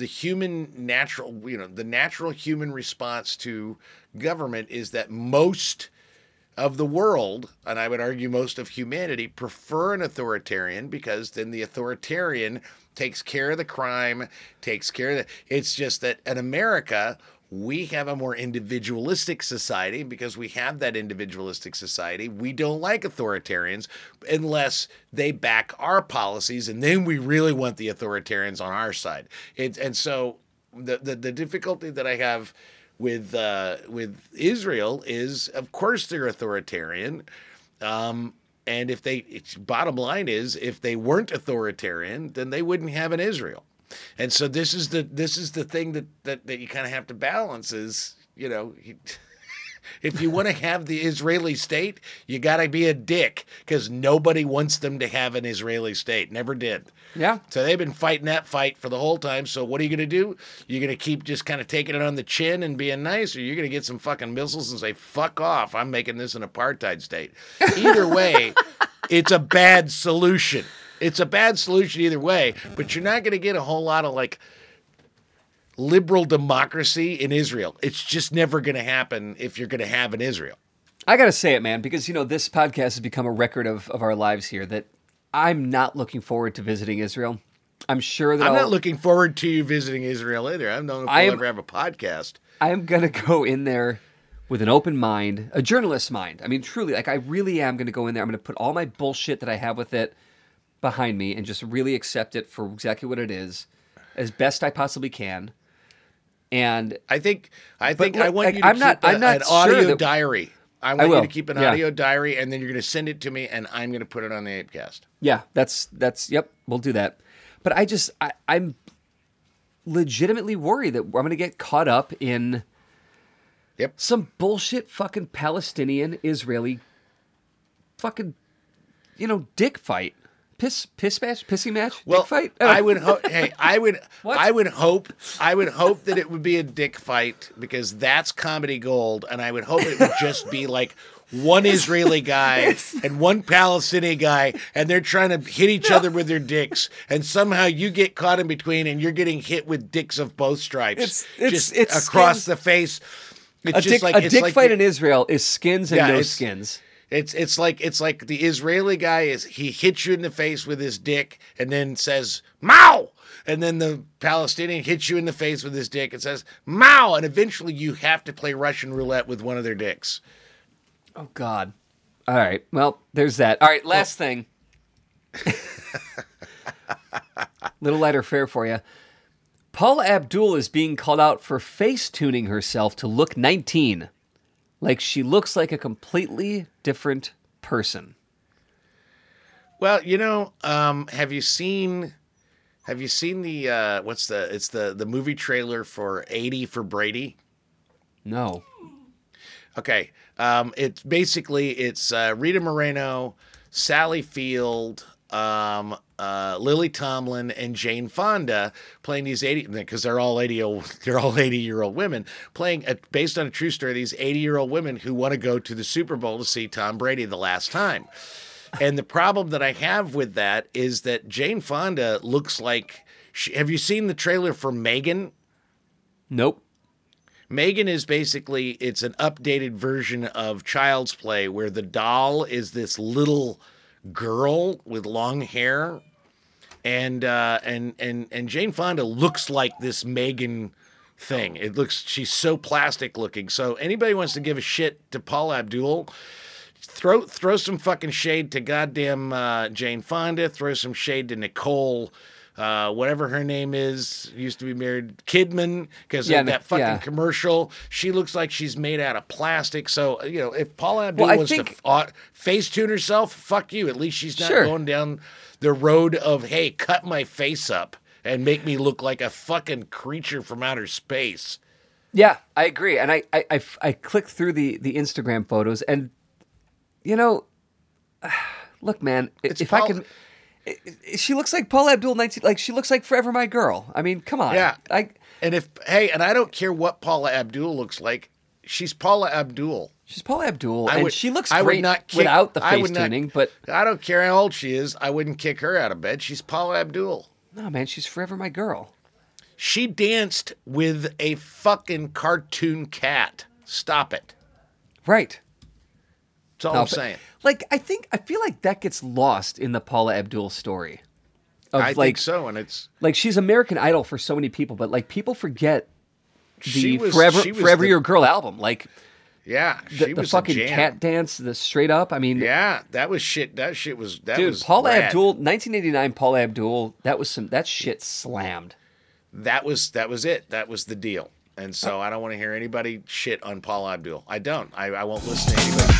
the human natural, you know, the natural human response to government is that most of the world, and I would argue most of humanity, prefer an authoritarian because then the authoritarian takes care of the crime, takes care of the. It's just that in America, we have a more individualistic society. Because we have that individualistic society, we don't like authoritarians unless they back our policies, and then we really want the authoritarians on our side. It, and so the, the the difficulty that I have with uh, with Israel is, of course, they're authoritarian. Um, and if they, bottom line is, if they weren't authoritarian, then they wouldn't have an Israel. And so this is the this is the thing that that, that you kind of have to balance is, you know. He, if you want to have the Israeli state, you got to be a dick because nobody wants them to have an Israeli state. Never did. yeah, So they've been fighting that fight for the whole time. So what are you going to do? You're going to keep just kind of taking it on the chin and being nice, or you're going to get some fucking missiles and say, fuck off. I'm making this an apartheid state. Either way, it's a bad solution. It's a bad solution either way, but you're not going to get a whole lot of like liberal democracy in Israel. It's just never going to happen if you're going to have an Israel. I gotta say it, man, because you know this podcast has become a record of, of our lives here. That I'm not looking forward to visiting Israel. I'm sure that I'm I'll, not looking forward to you visiting Israel either. I don't know if I we'll am- ever have a podcast. I am gonna go in there with an open mind, a journalist's mind. I mean, truly, like I really am gonna go in there. I'm gonna put all my bullshit that I have with it behind me and just really accept it for exactly what it is, as best I possibly can. And I think I think look, I want like, you to I'm keep not- a- I'm not an sure audio that- diary. I want you to keep an yeah. audio diary, and then you're going to send it to me, and I'm going to put it on the Apecast. Yeah, that's that's yep, we'll do that. But I just I, I'm legitimately worried that I'm gonna get caught up in Yep. some bullshit fucking Palestinian Israeli fucking you know dick fight. Piss piss match? Pissy match? Well, dick fight? I oh. would hope. hey, I would. I would hope. I would hope that it would be a dick fight because that's comedy gold, and I would hope it would just be like one Israeli guy and one Palestinian guy, and they're trying to hit each other with their dicks, and somehow you get caught in between, and you're getting hit with dicks of both stripes, It's- it's- just it's across skins. the face. It's a just dick, like a it's dick like fight the- in Israel is skins and Yeah, no skins. It's it's like it's like the Israeli guy is he hits you in the face with his dick and then says Mao, and then the Palestinian hits you in the face with his dick and says Mao, and eventually you have to play Russian roulette with one of their dicks. Oh God. All right. Well, there's that. All right. Last thing. Little lighter fare for you. Paula Abdul is being called out for face tuning herself to look 19, like she looks like a completely different person. Well, you know, um, have you seen have you seen the uh, what's the it's the the movie trailer for 80 for Brady? No. Okay. Um, it's basically it's uh, Rita Moreno, Sally Field, um, uh, Lily Tomlin, and Jane Fonda playing these eighty because they're all eighty old, they're all eighty year old women playing a, based on a true story. These eighty year old women who want to go to the Super Bowl to see Tom Brady the last time. And the problem that I have with that is that Jane Fonda looks like. She, have you seen the trailer for Megan? Nope. Megan is basically it's an updated version of Child's Play where the doll is this little girl with long hair, and uh, and and and Jane Fonda looks like this Megan thing. It looks she's so plastic looking. So anybody wants to give a shit to Paul Abdul, throw throw some fucking shade to goddamn uh, Jane Fonda. Throw some shade to Nicole uh, whatever her name is, used to be married Kidman because Yeah, of that fucking yeah. commercial. She looks like she's made out of plastic. So you know, if Paula Abdul Well, wants think- to uh, face tune herself, fuck you. At least she's not Sure. going down the road of hey, cut my face up and make me look like a fucking creature from outer space. Yeah, I agree. And I, I, I, I clicked through the, the Instagram photos, and you know, look, man, It's if I Paul- can, i- i- she looks like Paula Abdul nineteen. Like she looks like Forever My Girl. I mean, come on. Yeah. I And if hey, and I don't care what Paula Abdul looks like, she's Paula Abdul. she's Paula Abdul, I and would- she looks I would great not kick- without the face not- tuning. But I don't care how old she is. I wouldn't kick her out of bed. She's Paula Abdul. no, man, she's Forever My Girl. She danced with a fucking cartoon cat. Stop it. Right. That's all No, I'm saying. Like I think I feel like that gets lost in the Paula Abdul story. Of I like, think so, and it's like she's American Idol for so many people, but like people forget the she was Forever she was Forever the- Your Girl album. Like yeah. the, the was fucking cat dance, the straight up. I mean, Yeah, that was shit. That shit was that dude, was Paula rad. Abdul, 1989 Paula Abdul, that was some that shit slammed. That was that was it. That was the deal. And so I don't want to hear anybody shit on Paul Abdul. I don't. I, I won't listen to anybody.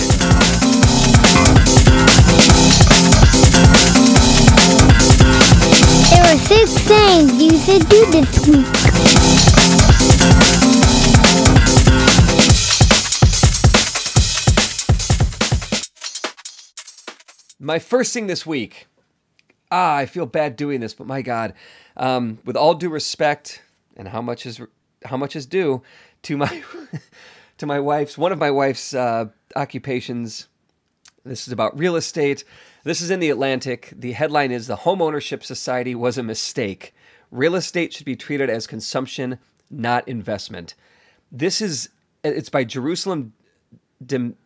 There are six things you should do this week. My first thing this week. Ah, I feel bad doing this, but my God, um, with all due respect, and how much is how much is due to my to my wife's one of my wife's uh, occupations. This is about real estate. This is in the Atlantic. The headline is The Home Ownership Society was a mistake. Real estate should be treated as consumption, not investment. This is it's by Jerusalem Dem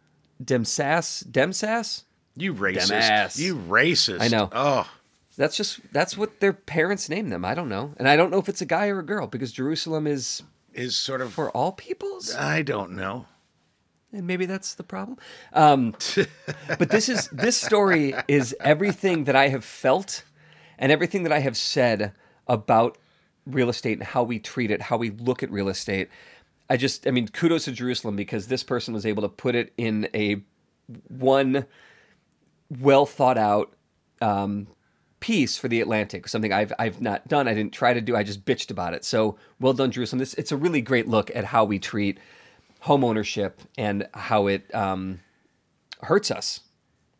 Demsas Demsas. You racist. Dumbass. You racist. I know. Oh, That's just that's what their parents named them. I don't know, and I don't know if it's a guy or a girl because Jerusalem is is sort of. for all peoples, I don't know. and maybe that's the problem. Um, but this is this story is everything that I have felt and everything that I have said about real estate and how we treat it, how we look at real estate. I just, I mean, kudos to Jerusalem because this person was able to put it in a one well thought out um, piece for the Atlantic. Something I've I've not done. I didn't try to do. I just bitched about it. So well done, Jerusalem. This it's a really great look at how we treat home ownership and how it um, hurts us.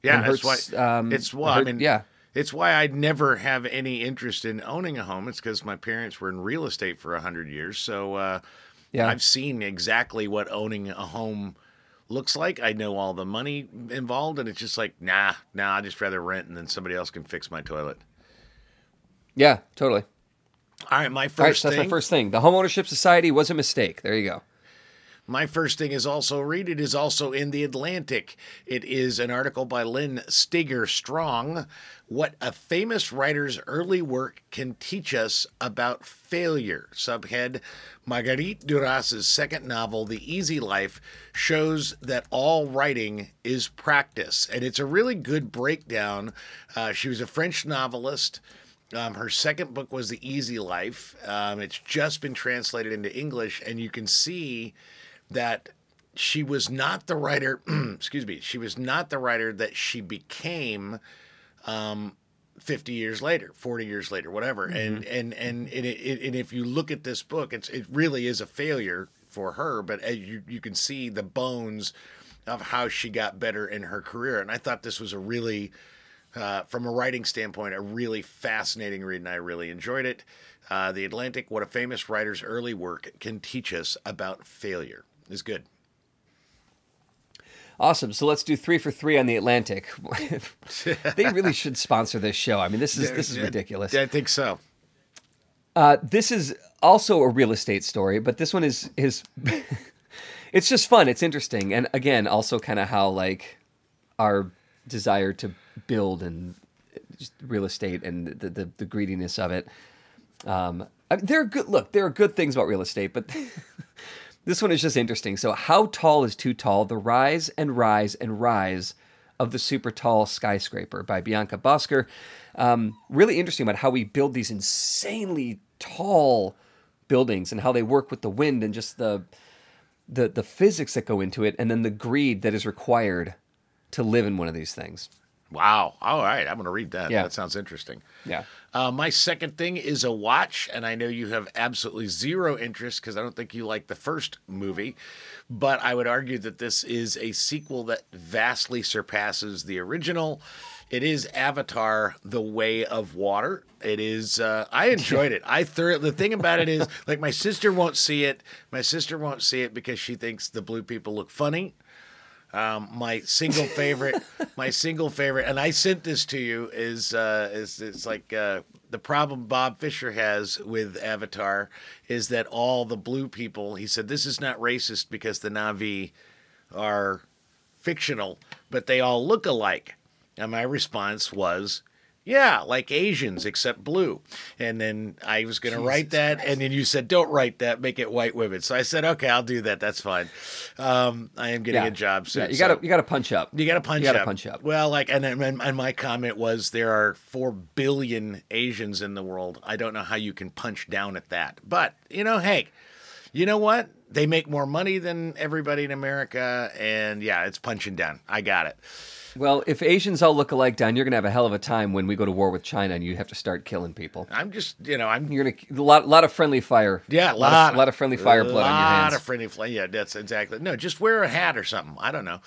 Yeah, And that's why. um, it's why. I mean, yeah. It's why I never have any interest in owning a home. It's because my parents were in real estate for a hundred years, so uh, Yeah. I've seen exactly what owning a home looks like. I know all the money involved, and it's just like, nah, nah. I just rather rent, and then somebody else can fix my toilet. Yeah, totally. All right, my right, first so that's thing. my first thing. The homeownership society was a mistake. There you go. My first thing is also read. It is also in the Atlantic. It is an article by Lynn Steger Strong. What a famous writer's early work can teach us about failure. Subhead Marguerite Duras's second novel, The Easy Life, shows that all writing is practice. And it's a really good breakdown. Uh, she was a French novelist. Um, her second book was The Easy Life. Um, it's just been translated into English, and you can see that she was not the writer. excuse me. She was not the writer that she became. Um, 50 years later 40 years later whatever and and and and, it, it, and if you look at this book it's it really is a failure for her but as you you can see the bones of how she got better in her career and i thought this was a really uh, from a writing standpoint, a really fascinating read, and I really enjoyed it. Uh, the Atlantic, what a famous writer's early work can teach us about failure, is good. Awesome. So let's do three for three on the Atlantic. they really should sponsor this show. I mean, this is this is ridiculous. I think so. Uh, this is also a real estate story, but this one is is it's just fun. It's interesting, and again, also kind of how like our desire to build and just real estate and the the, the greediness of it. Um, I mean, there are good look. There are good things about real estate, but this one is just interesting. So, how tall is too tall? The rise and rise and rise of the Super Tall Skyscraper by Bianca Bosker. Um, really interesting about how we build these insanely tall buildings and how they work with the wind and just the the the physics that go into it, and then the greed that is required to live in one of these things. Wow. All right. I'm going to read that. Yeah. That sounds interesting. Yeah. Uh, my second thing is a watch, and I know you have absolutely zero interest because I don't think you like the first movie, but I would argue that this is a sequel that vastly surpasses the original. It is Avatar: The Way of Water. It is. Uh, I enjoyed it. I thoroughly. The thing about it is, like, my sister won't see it. My sister won't see it because she thinks the blue people look funny. Um, my single favorite, my single favorite, and I sent this to you is uh, is it's like uh, the problem Bob Fisher has with Avatar is that all the blue people. He said this is not racist because the Na'vi are fictional, but they all look alike. And my response was, yeah, like Asians except blue. And then I was going to write that, and then you said, don't write that, make it white women. So I said, okay, I'll do that. That's fine. Um, I am getting Yeah. a job soon. Yeah, you so- gotta you gotta punch up. you got to punch You gotta up. punch up. Well, like, and, and and my comment was there are four billion Asians in the world. I don't know how you can punch down at that, but you know, hey, you know what? They make more money than everybody in America, and yeah, it's punching down. I got it. Well, if Asians all look alike, Don, you're gonna have a hell of a time when we go to war with China and you have to start killing people. I'm just, you know, I'm You're gonna a lot, lot of friendly fire. Yeah, a lot, of, lot of friendly fire blood on your lot of friendly fire. Yeah, that's exactly. No, just wear a hat or something. I don't know.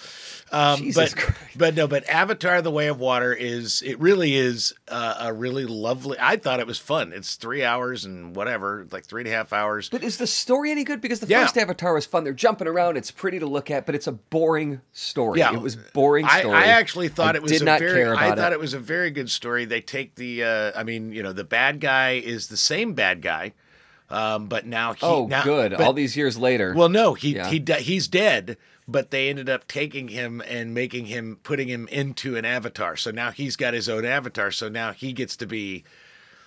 Um, Jesus but, Christ. but no, but Avatar: The Way of Water is. It really is uh, a really lovely. I thought it was fun. It's three hours and whatever, like three and a half hours. But is the story any good? Because the Yeah. first Avatar was fun. They're jumping around. It's pretty to look at, but it's a boring story. Yeah, it was boring I, story. I actually thought I it was did a not very. care I thought it. it was a very good story. They take the. Uh, I mean, you know, the bad guy is the same bad guy, um, but now he. oh, now, good. but- All these years later. Well, no, he Yeah. he he's dead, but they ended up taking him and making him putting him into an avatar. So now he's got his own avatar. So now he gets to be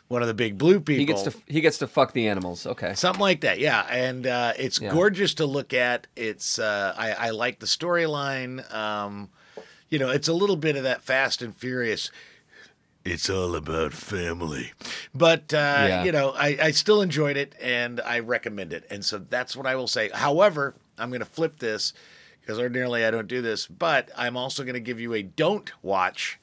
one of the big blue people. he gets to he gets to fuck the animals. Okay. Something like that, yeah, and uh, it's Yeah. gorgeous to look at. It's uh, I, I like the storyline. Um, you know, it's a little bit of that Fast and Furious. It's all about family, but uh, Yeah. you know, I, I still enjoyed it and I recommend it, and so that's what I will say. However, I'm going to flip this because ordinarily I don't do this, but I'm also going to give you a don't watch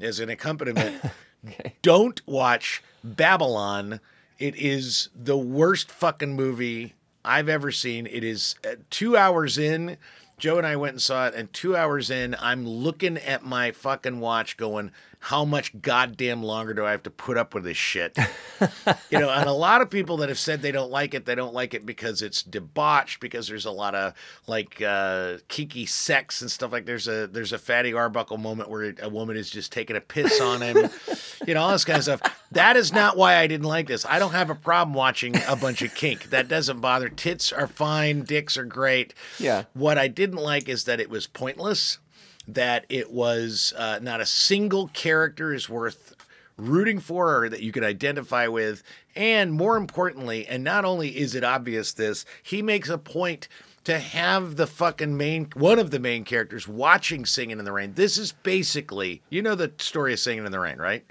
as an accompaniment. Okay. Don't watch Babylon. It is the worst fucking movie I've ever seen. It is uh, two hours in. Joe and I went and saw it, and two hours in, I'm looking at my fucking watch going, how much goddamn longer do I have to put up with this shit? you know, and a lot of people that have said they don't like it, they don't like it because it's debauched, because there's a lot of like uh, kiki sex and stuff like. There's a there's a Fatty Arbuckle moment where a woman is just taking a piss on him, you know, all this kind of stuff. That is not why I didn't like this. I don't have a problem watching a bunch of kink. That doesn't bother. Tits are fine, dicks are great. Yeah. What I didn't like is that it was pointless. That it was uh, not a single character is worth rooting for or that you could identify with. And more importantly, and not only is it obvious this, he makes a point to have the fucking main one of the main characters watching Singing in the Rain. This is basically, you know the story of Singing in the Rain, right?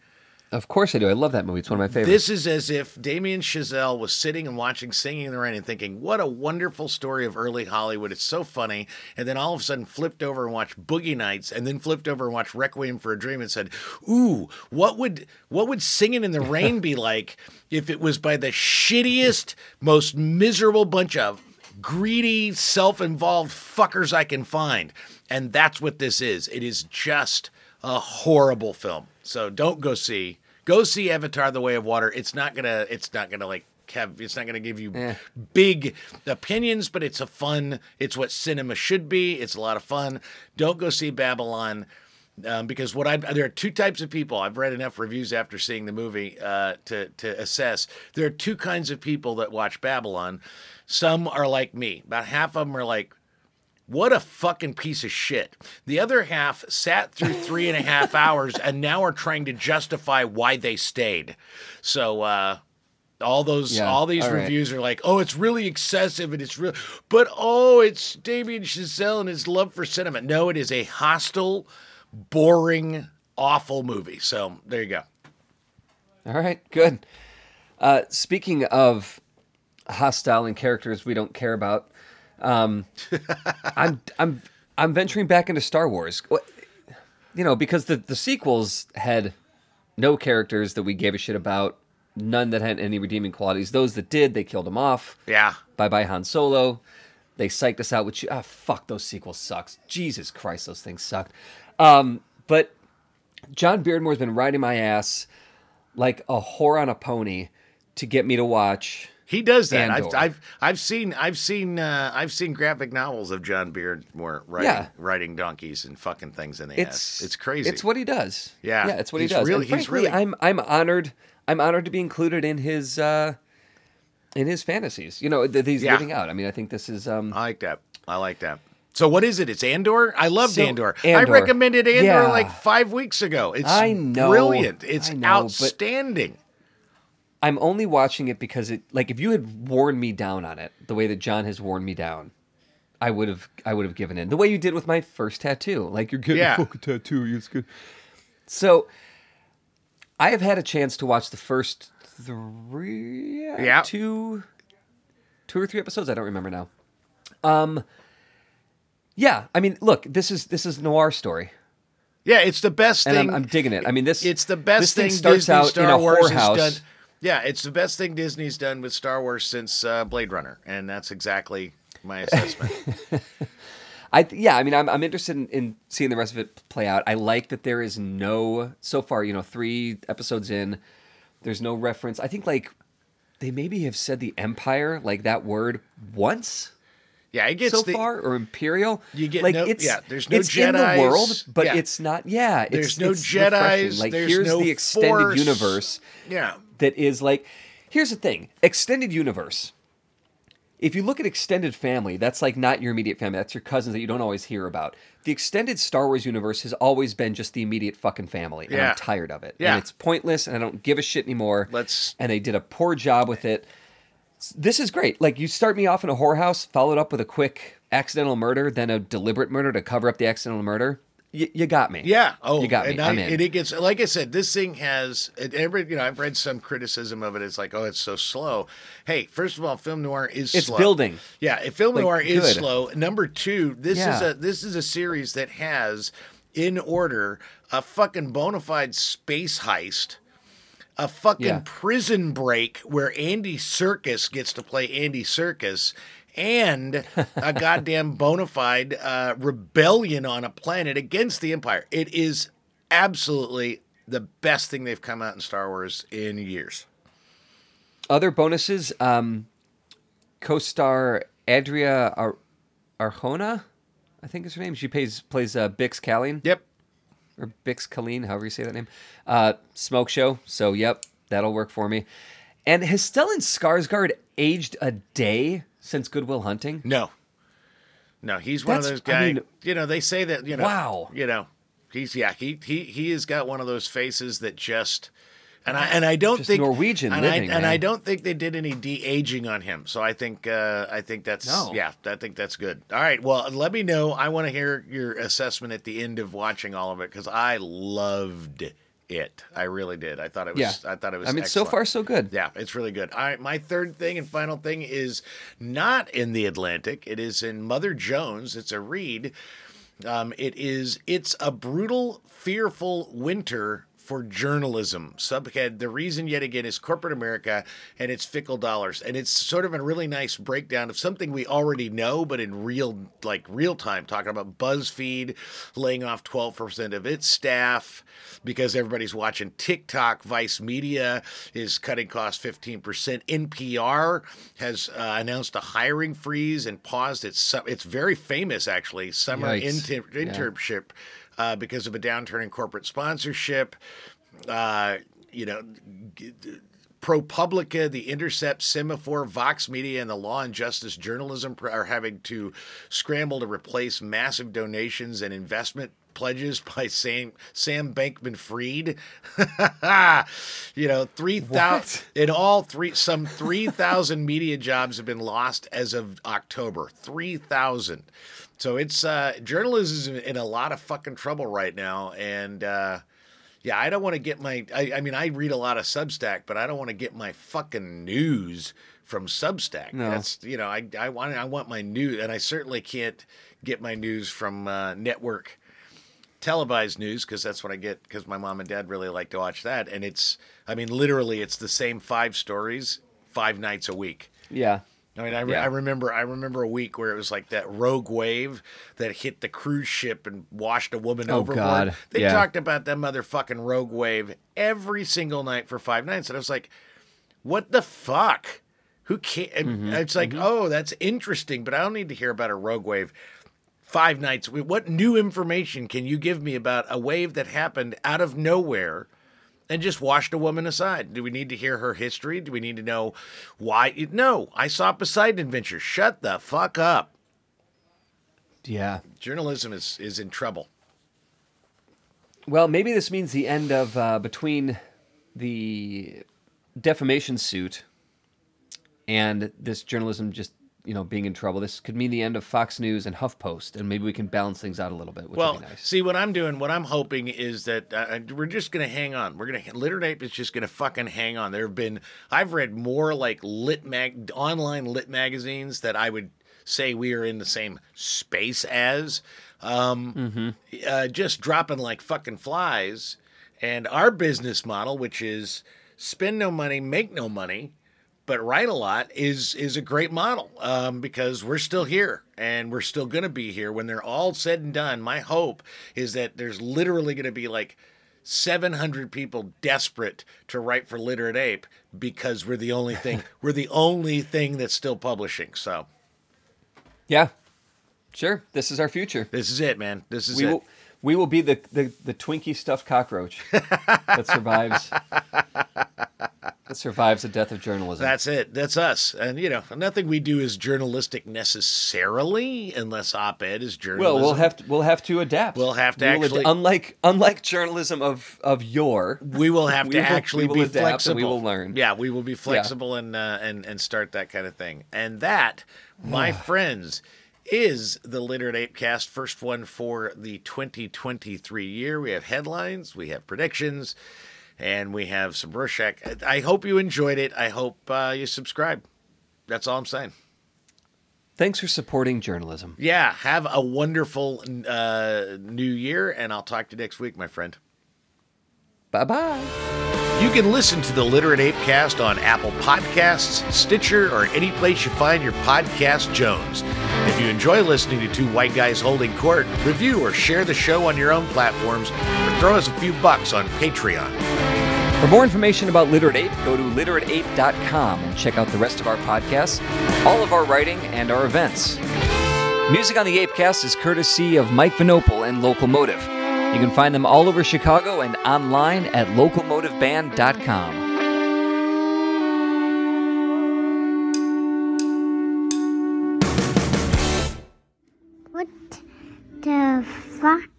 Of course I do. I love that movie. It's one of my favorites. This is as if Damien Chazelle was sitting and watching Singing in the Rain and thinking, what a wonderful story of early Hollywood. It's so funny. And then all of a sudden flipped over and watched Boogie Nights and then flipped over and watched Requiem for a Dream and said, ooh, what would what would Singing in the Rain be like if it was by the shittiest, most miserable bunch of greedy, self-involved fuckers I can find. And that's what this is. It is just a horrible film. So don't go see. Go see Avatar: The Way of Water. It's not gonna. It's not gonna like have. It's not gonna give you Eh. big opinions, but it's a fun. It's what cinema should be. It's a lot of fun. Don't go see Babylon. Um, because what I there are two types of people. I've read enough reviews after seeing the movie uh, to to assess. There are two kinds of people that watch Babylon. Some are like me. About half of them are like, what a fucking piece of shit. The other half sat through three and a half hours and now are trying to justify why they stayed. So, uh, all those, Yeah, all these all right. reviews are like, oh, it's really excessive and it's real, but oh, it's Damien Chazelle and his love for cinema. No, it is a hostile, boring, awful movie. So there you go. All right, good. Uh, speaking of hostile and characters we don't care about, um, I'm I'm I'm venturing back into Star Wars. You know, because the the sequels had no characters that we gave a shit about, none that had any redeeming qualities. Those that did, they killed them off. Yeah. Bye bye Han Solo. They psyched us out with ah fuck those sequels sucks. Jesus Christ, those things sucked. Um, but John Beardmore's been riding my ass like a whore on a pony to get me to watch. He does that. I've, I've I've seen I've seen uh, I've seen graphic novels of John Beardmore riding Yeah. riding donkeys and fucking things in the It's ass. It's crazy. It's what he does. Yeah. yeah, it's what He's he does. really- and he's really- I'm I'm honored. I'm honored to be included in his uh, in his fantasies. You know that he's Yeah. living out. I mean, I think this is um, I like that. I like that. So what is it? It's Andor. I loved So, Andor. I recommended Andor Yeah. like five weeks ago. It's I know. brilliant. It's know, outstanding. I'm only watching it because it like if you had worn me down on it the way that John has worn me down, I would have I would have given in. The way you did with my first tattoo. Like you're getting Yeah. a fucking tattoo, it's good. So I have had a chance to watch the first three Yeah. two two or three episodes, I don't remember now. Um yeah, I mean, look, this is this is noir story, Yeah, it's the best and thing. I'm, I'm digging it. I mean, this it's the best this thing thing starts Disney out Star in a Wars whorehouse. Yeah, it's the best thing Disney's done with Star Wars since uh, Blade Runner, and that's exactly my assessment. I th- yeah, I mean, I'm I'm interested in, in seeing the rest of it play out. I like that there is no so far, you know, three episodes in, there's no reference. I think like they maybe have said the Empire like that word once yeah, it gets so the, far or Imperial. You get like no- it's yeah, there's no it's in the world, but yeah. it's not. Yeah, it's, There's no it's refreshing. Like there's here's no the extended Force. universe Yeah, that is like here's the thing extended universe. If you look at extended family that's like not your immediate family that's your cousins that you don't always hear about. The extended star wars universe has always been just the immediate fucking family and Yeah. i'm tired of it. Yeah. and it's pointless and i don't give a shit anymore. Let's- and they did a poor job with it. This is great. Like you start me off in a whorehouse followed up with a quick accidental murder then a deliberate murder to cover up the accidental murder y- you got me Yeah. Oh, you got me And, I, i'm in and it gets like I said, this thing has. It, every you know, I've read some criticism of it. It's like, oh, it's so slow. Hey, first of all, film noir is It's slow. building. Yeah, if film Like, noir is good. slow. Number two, this is a this is a series that has in order a fucking bona fide space heist. A fucking Yeah. prison break where Andy Serkis gets to play Andy Serkis, and a goddamn bona fide uh, rebellion on a planet against the Empire. It is absolutely the best thing they've come out in Star Wars in years. other bonuses um co-star adria Ar- arjona i think is her name she plays plays uh, bix Caleen Yep. or bix Colleen, however you say that name uh smoke show so yep that'll work for me and has stellan skarsgård aged a day since goodwill hunting No. No, he's one That's- of those I guys. mean- you know, they say that. You know. Wow. You know, he's yeah. He he he has got one of those faces that just. And I and I don't Just think Norwegian and living, I, and I don't think they did any de aging on him. So I think uh, I think that's No. yeah. I think that's good. All right. Well, let me know. I want to hear your assessment at the end of watching all of it because I loved it. I really did. I thought it was. yeah I thought it was. i mean so far so good Yeah, it's really good. All right, my third thing and final thing is not in the Atlantic. It is in Mother Jones. It's a read. Um, it is it's a brutal, fearful winter for journalism. Subhead: The reason yet again is corporate America and its fickle dollars, and it's sort of a really nice breakdown of something we already know, but in real like real time. Talking about BuzzFeed laying off twelve percent of its staff because everybody's watching TikTok. Vice Media is cutting costs 15%. NPR has uh, announced a hiring freeze and paused its it's very famous actually summer inter- Yeah. Uh, because of a downturn in corporate sponsorship. Uh, you know, g- ProPublica, The Intercept, Semafor, Vox Media, and the Law and Justice Journalism are having to scramble to replace massive donations and investment pledges by Sam Sam Bankman Fried. you know, three thousand in all three some three thousand media jobs have been lost as of October. Three thousand. So it's uh, journalism is in a lot of fucking trouble right now, and uh, yeah, I don't want to get my. I, I mean, I read a lot of Substack, but I don't want to get my fucking news from Substack. No. That's you know, I I want I want my news, and I certainly can't get my news from uh, network televised news because that's what I get because my mom and dad really like to watch that, and it's I mean, literally, it's the same five stories five nights a week. Yeah. I mean, I, re- Yeah. I remember I remember a week where it was like that rogue wave that hit the cruise ship and washed a woman Oh, overboard. God. They Yeah. talked about that motherfucking rogue wave every single night for five nights, and I was like, "What the fuck? Who can't?" Mm-hmm. It's like, "Oh, that's interesting," but I don't need to hear about a rogue wave five nights. What new information can you give me about a wave that happened out of nowhere? And just washed a woman aside. Do we need to hear her history? Do we need to know why? No, I saw Poseidon Adventure. Shut the fuck up. Yeah. Journalism is is in trouble. Well, maybe this means the end of uh, between the defamation suit and this journalism just you know being in trouble. This could mean the end of Fox News and HuffPost, and maybe we can balance things out a little bit, which Well, would be nice. see what I'm doing. What I'm hoping is that uh, we're just gonna hang on. We're gonna Literate Ape is just gonna fucking hang on. There have been I've read more like lit mag online lit magazines that I would say we are in the same space as. Um, uh, just dropping like fucking flies. And our business model, which is spend no money, make no money, but write a lot, is is a great model um, because we're still here and we're still going to be here when they're all said and done. My hope is that there's literally going to be like 700 people desperate to write for Literate Ape because we're the only thing we're the only thing that's still publishing. So yeah, sure. This is our future. this is it, man. This is We it. will. We will be the, the, the Twinkie stuffed cockroach that survives that survives the death of journalism. That's it. That's us. And you know, nothing we do is journalistic necessarily, unless op-ed is journalism. well, we'll have to we'll have to adapt. We'll have to We will ad- actually- unlike unlike journalism of of yore. we will have we to will- actually be flexible. we will learn. Yeah, we will be flexible and uh, and and start that kind of thing. And that, my friends, is the Literate ApeCast first one for the 2023 year. We have headlines, we have predictions, and we have some Rorschach. I hope you enjoyed it. I hope uh, you subscribe. That's all I'm saying. Thanks for supporting journalism. Yeah, have a wonderful uh, new year, and I'll talk to you next week, my friend. Bye bye. You can listen to the Literate ApeCast on Apple Podcasts, Stitcher, or any place you find your podcast Jones. If you enjoy listening to two white guys holding court, review or share the show on your own platforms, or throw us a few bucks on Patreon. For more information about Literate Ape, go to literateape.com and check out the rest of our podcasts, all of our writing, and our events. Music on the Apecast is courtesy of Mike Vinopal and Locomotive. You can find them all over Chicago and online at locomotiveband.com. the fuck?